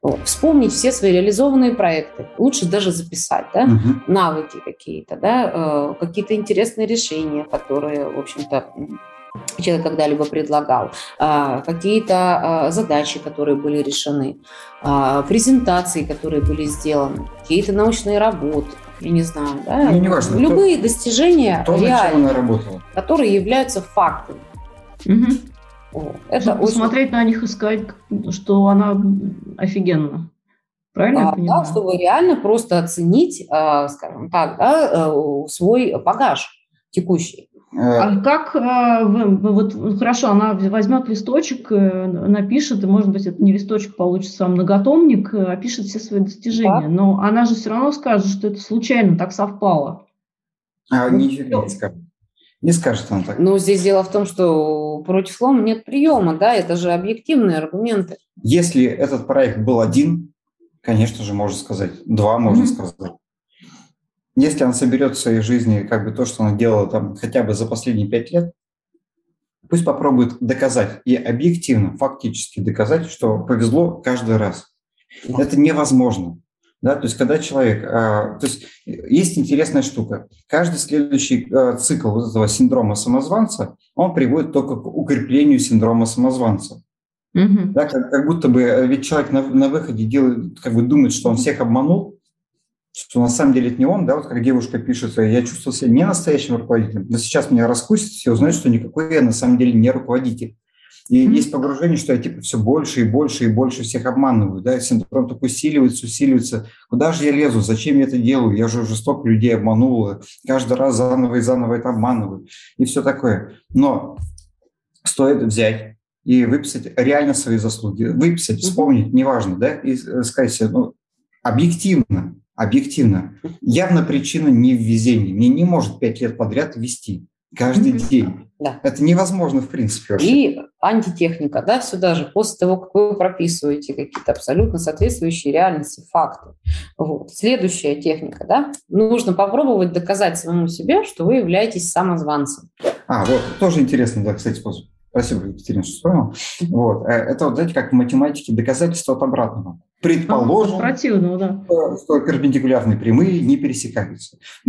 Вот. Вспомнить все свои реализованные проекты. Лучше даже записать, да, угу. навыки какие-то, да, э, какие-то интересные решения, которые, в общем-то, человек когда-либо предлагал, э, какие-то э, задачи, которые были решены, э, презентации, которые были сделаны, какие-то научные работы, я не знаю, да, ну, не важно, любые то, достижения то, реальные, которые являются фактами. Угу. Это очень... посмотреть на них и сказать, что она офигенна. Правильно а, Да, чтобы реально просто оценить, а, скажем так, да, э, свой багаж текущий. Э, а как э, вы, вот хорошо, она возьмет листочек, напишет, и может быть это не листочек получится, а многотомник, опишет все свои достижения, да. но она же все равно скажет, что это случайно так совпало. А, ничего не скажет. Не скажет она так. Но здесь дело в том, что против слома нет приема, да, это же объективные аргументы. Если этот проект был один, конечно же, можно сказать, два можно mm-hmm. сказать. Если она соберет в своей жизни как бы то, что она делала там хотя бы за последние пять лет, пусть попробует доказать и объективно, фактически доказать, что повезло каждый раз. Это невозможно. Да, то есть, когда человек, а, то есть, есть интересная штука. Каждый следующий а, цикл вот этого синдрома самозванца, он приводит только к укреплению синдрома самозванца. Угу. Да, как, как будто бы, э, ведь человек на, на выходе делает, как бы думает, что он всех обманул, что на самом деле это не он, да, вот как девушка пишет, я чувствовал себя не настоящим руководителем, но сейчас меня раскусит, все узнают, что никакой я на самом деле не руководитель. И mm-hmm. есть погружение, что я типа все больше и больше и больше всех обманываю, да, синдром такой усиливается, усиливается. Куда же я лезу? Зачем я это делаю? Я же жестоко людей обманула. Каждый раз заново и заново это обманываю. И все такое. Но стоит взять и выписать реально свои заслуги. Выписать, вспомнить, неважно, да, и э, сказать себе, ну, объективно, объективно, явно причина не в везении. Мне не может пять лет подряд вести каждый mm-hmm. день. Да. Это невозможно, в принципе. Вообще. И антитехника, да, сюда же, после того, как вы прописываете какие-то абсолютно соответствующие реальности факты. Вот. Следующая техника, да, нужно попробовать доказать самому себе, что вы являетесь самозванцем. А, вот, тоже интересный, да, кстати, способ. Спасибо, Екатерина, что вспомнил. Вот. Э, это, вот, знаете, как в математике доказательство от обратного. Предположим, а, противного, да. что перпендикулярные прямые не пересекаются.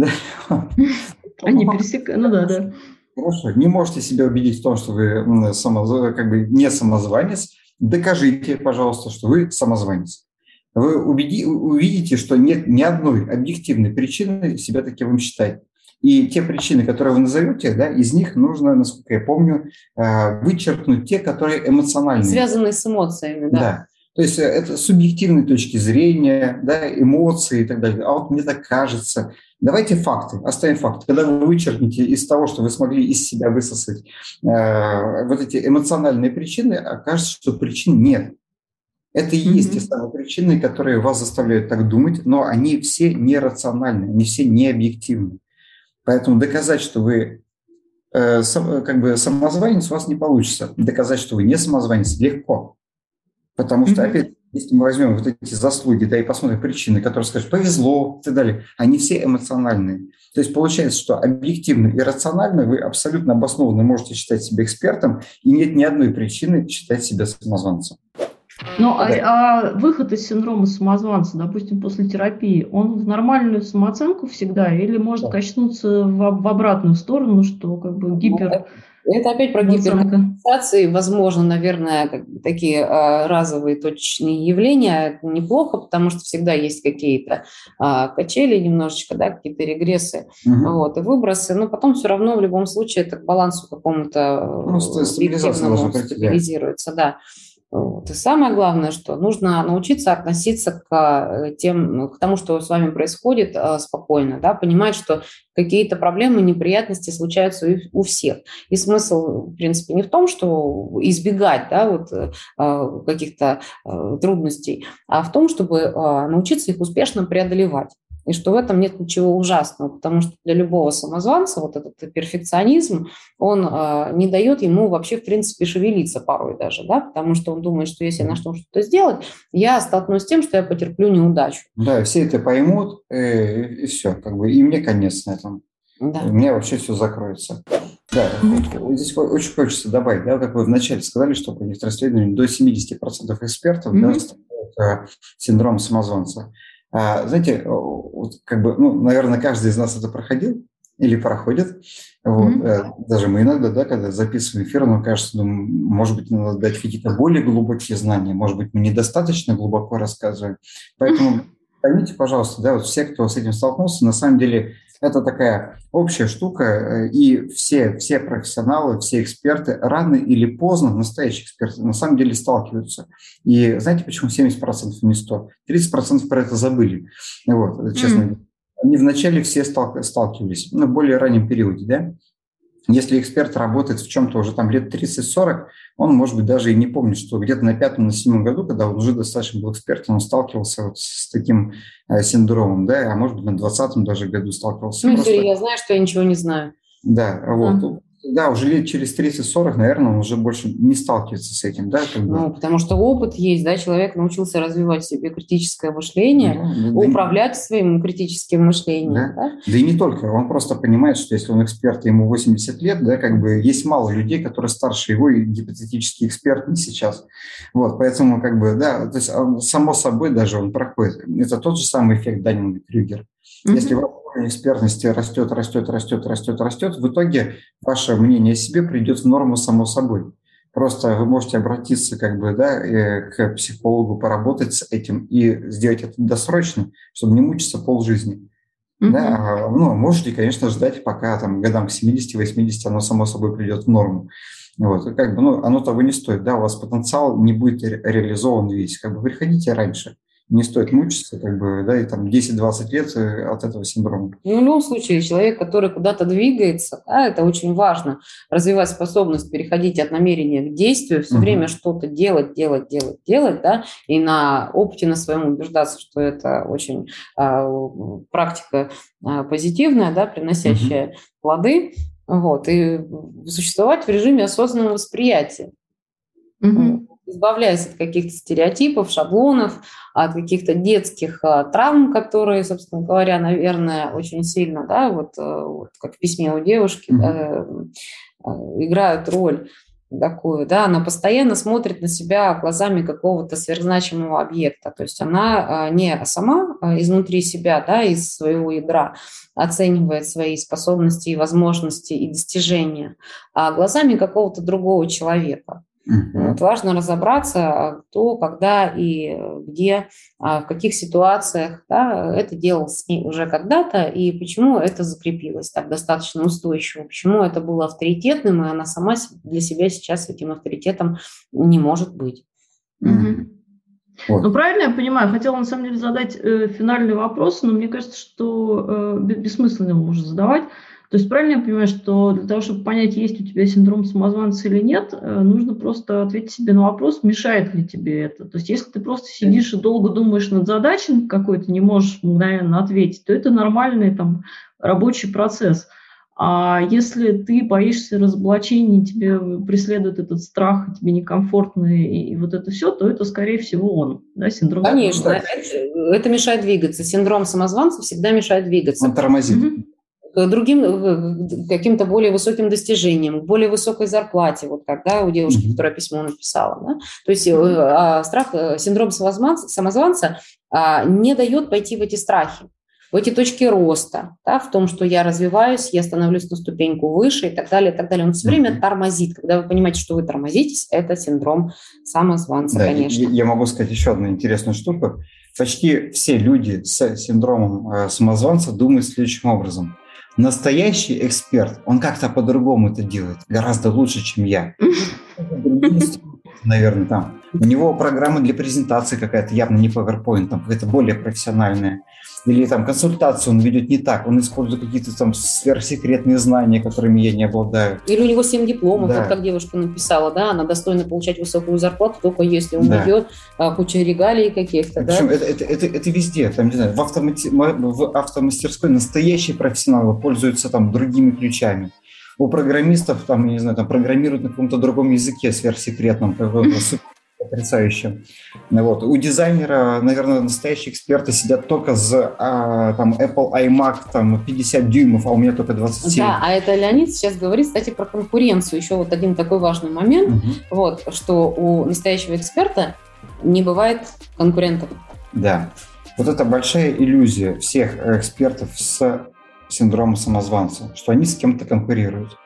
Они пересекаются, ну да, да. Хорошо. Не можете себя убедить в том, что вы само, как бы не самозванец. Докажите, пожалуйста, что вы самозванец. Вы убеди, увидите, что нет ни одной объективной причины себя таким считать. И те причины, которые вы назовете, да, из них нужно, насколько я помню, э, вычеркнуть те, которые эмоциональные. Связанные с эмоциями, да. да. То есть э, это субъективные точки зрения, да, эмоции и так далее. А вот мне так кажется. Давайте факты, оставим факты. Когда вы вычеркнете из того, что вы смогли из себя высосать э, вот эти эмоциональные причины, окажется, что причин нет. Это и mm-hmm. есть те самые причины, которые вас заставляют так думать, но они все нерациональны, они все необъективны. Поэтому доказать, что вы э, сам, как бы самозванец, у вас не получится. Доказать, что вы не самозванец, легко. Потому что, опять, если мы возьмем вот эти заслуги, да, и посмотрим причины, которые скажут, повезло и так далее, они все эмоциональные. То есть получается, что объективно и рационально вы абсолютно обоснованно можете считать себя экспертом, и нет ни одной причины считать себя самозванцем. Ну, а, а выход из синдрома самозванца, допустим, после терапии, он в нормальную самооценку всегда или может да. качнуться в, в обратную сторону, что как бы гипер... Ну, это опять про гиперкомпенсации. Возможно, наверное, как бы такие а, разовые точечные явления. Это неплохо, потому что всегда есть какие-то а, качели немножечко, да, какие-то регрессы угу. вот, и выбросы. Но потом все равно в любом случае это к балансу какому-то Просто стабилизируется. Да. Вот. И самое главное, что нужно научиться относиться к, э, тем, к тому, что с вами происходит, э, спокойно, да, понимать, что какие-то проблемы, неприятности случаются у всех. И смысл, в принципе, не в том, что избегать да, вот, э, каких-то трудностей, а в том, чтобы научиться их успешно преодолевать и что в этом нет ничего ужасного, потому что для любого самозванца вот этот перфекционизм, он э, не дает ему вообще, в принципе, шевелиться порой даже, да, потому что он думает, что если я начну что-то сделать, я столкнусь с тем, что я потерплю неудачу. Да, все это поймут, э, и все, как бы, и мне конец на этом. Да. У меня вообще все закроется. Да, вот, здесь очень хочется добавить, да, как вы вначале сказали, что по некоторым исследованиям до 70% экспертов mm-hmm. да, э, синдром самозванца. А, знаете, вот как бы, ну, наверное, каждый из нас это проходил или проходит. Вот. Mm-hmm. Даже мы иногда, да, когда записываем эфир, нам кажется, ну, может быть, надо дать какие-то более глубокие знания, может быть, мы недостаточно глубоко рассказываем. Поэтому поймите, пожалуйста, да, вот все, кто с этим столкнулся, на самом деле это такая общая штука, э, и все, все профессионалы, все эксперты рано или поздно, настоящие эксперты, на самом деле сталкиваются. И знаете, почему 70% не 100? 30% про это забыли. Вот, честно. Mm. Они вначале все сталкивались, ну, в более раннем периоде, да? Если эксперт работает в чем-то уже там лет 30-40, он, может быть, даже и не помнит, что где-то на пятом, на седьмом году, когда он уже достаточно был экспертом, он сталкивался вот с таким э, синдромом, да, а может быть, на двадцатом даже году сталкивался. Ну, Просто... я знаю, что я ничего не знаю. Да, вот. А да, уже лет через 30-40, наверное, он уже больше не сталкивается с этим, да? Как бы. Ну, потому что опыт есть, да, человек научился развивать себе критическое мышление, да, да, управлять да, своим критическим мышлением, да. да? Да и не только, он просто понимает, что если он эксперт, ему 80 лет, да, как бы есть мало людей, которые старше его и гипотетический эксперт не сейчас. Вот, поэтому, как бы, да, то есть само собой даже он проходит. Это тот же самый эффект Даннинга-Крюгер. Mm-hmm. Если ваш уровень экспертности растет, растет, растет, растет, растет, в итоге ваше мнение о себе придет в норму само собой. Просто вы можете обратиться как бы, да, э, к психологу, поработать с этим и сделать это досрочно, чтобы не мучиться полжизни. Mm-hmm. Да, а, ну, можете, конечно, ждать, пока там годам к 70-80 оно само собой придет в норму. Вот, как бы, ну, оно того не стоит, да, у вас потенциал не будет ре- реализован весь. Как бы приходите раньше не стоит мучиться, как бы, да, и там 10-20 лет э, от этого синдрома. Ну, в любом случае, человек, который куда-то двигается, да, это очень важно, развивать способность переходить от намерения к действию, все угу. время что-то делать, делать, делать, делать, да, и на опыте на своем убеждаться, что это очень а, практика а, позитивная, да, приносящая угу. плоды, вот, и существовать в режиме осознанного восприятия. Угу избавляясь от каких-то стереотипов, шаблонов, от каких-то детских а, травм, которые, собственно говоря, наверное, очень сильно, да, вот, э, вот как в письме у девушки, mm-hmm. да, играют роль такую, да, она постоянно смотрит на себя глазами какого-то сверхзначимого объекта, то есть она а, не сама изнутри себя, да, из своего ядра оценивает свои способности и возможности и достижения, а глазами какого-то другого человека. Uh-huh. Вот важно разобраться, кто, когда и где, а, в каких ситуациях да, это делал с ней уже когда-то и почему это закрепилось так достаточно устойчиво, почему это было авторитетным, и она сама для себя сейчас этим авторитетом не может быть. Uh-huh. Вот. Ну, правильно я понимаю, хотела на самом деле задать э, финальный вопрос, но мне кажется, что э, бессмысленно его уже задавать. То есть правильно я понимаю, что для того, чтобы понять, есть у тебя синдром самозванца или нет, э, нужно просто ответить себе на вопрос, мешает ли тебе это. То есть если ты просто сидишь и долго думаешь над задачей какой-то, не можешь мгновенно ответить, то это нормальный там рабочий процесс. А если ты боишься разоблачений, тебе преследует этот страх, тебе некомфортно и, и вот это все, то это, скорее всего, он, да, синдром Конечно, это, это мешает двигаться. Синдром самозванца всегда мешает двигаться. Он тормозит. Угу к другим э, каким-то более высоким достижениям, к более высокой зарплате, вот когда у девушки, которая письмо написала. Да? То есть mm-hmm. а, страх, э, синдром самозванца, самозванца а, не дает пойти в эти страхи, в эти точки роста, да, в том, что я развиваюсь, я становлюсь на ступеньку выше и так далее, и так далее. Он все время тормозит. Когда вы понимаете, что вы тормозитесь, это синдром самозванца, да, конечно. Я, я могу сказать еще одну интересную штуку. Почти все люди с синдромом самозванца думают следующим образом – Настоящий эксперт, он как-то по-другому это делает, гораздо лучше, чем я. Наверное, там. У него программа для презентации какая-то, явно не PowerPoint, там какая-то более профессиональная или там консультацию он ведет не так, он использует какие-то там сверхсекретные знания, которыми я не обладаю. Или у него 7 дипломов, да. вот как девушка написала, да, она достойна получать высокую зарплату, только если у да. нее а, куча регалий каких-то. Причем да? это, это, это, это везде, там, не знаю, в, автомати... в автомастерской настоящие профессионалы пользуются там другими ключами у программистов, там, не знаю, там программируют на каком-то другом языке сверхсекретном, потрясающе. Вот. У дизайнера, наверное, настоящие эксперты сидят только с а, там, Apple iMac там, 50 дюймов, а у меня только 27. Да, а это Леонид сейчас говорит, кстати, про конкуренцию. Еще вот один такой важный момент, угу. вот, что у настоящего эксперта не бывает конкурентов. Да. Вот это большая иллюзия всех экспертов с синдромом самозванца, что они с кем-то конкурируют.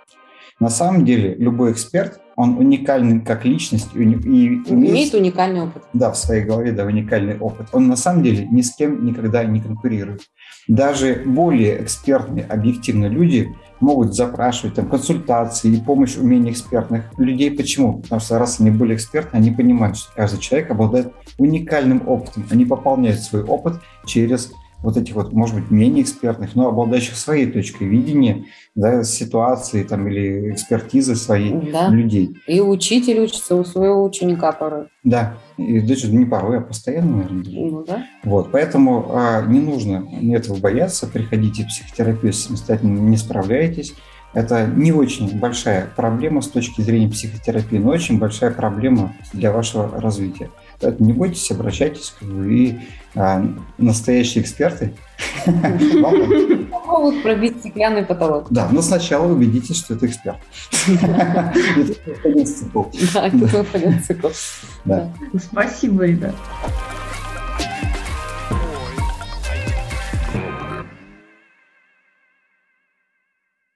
На самом деле любой эксперт он уникальный как личность и, и имеет, уникальный опыт. Да, в своей голове, да, уникальный опыт. Он на самом деле ни с кем никогда не конкурирует. Даже более экспертные, объективные люди могут запрашивать там, консультации и помощь умений экспертных людей. Почему? Потому что раз они были эксперты, они понимают, что каждый человек обладает уникальным опытом. Они пополняют свой опыт через вот этих вот, может быть, менее экспертных, но обладающих своей точкой видения да, ситуации там, или экспертизы своей да. людей. И учитель учится у своего ученика порой. Да, и даже не порой, а постоянно, наверное. Даже. Ну, да. Вот, поэтому а, не нужно этого бояться, приходите в психотерапию самостоятельно, не справляетесь. Это не очень большая проблема с точки зрения психотерапии, но очень большая проблема для вашего развития. Поэтому не бойтесь, обращайтесь, и а, настоящие эксперты могут пробить стеклянный потолок. Да, но сначала убедитесь, что это эксперт. Это цикл. Да, это цикл. Спасибо, ребят.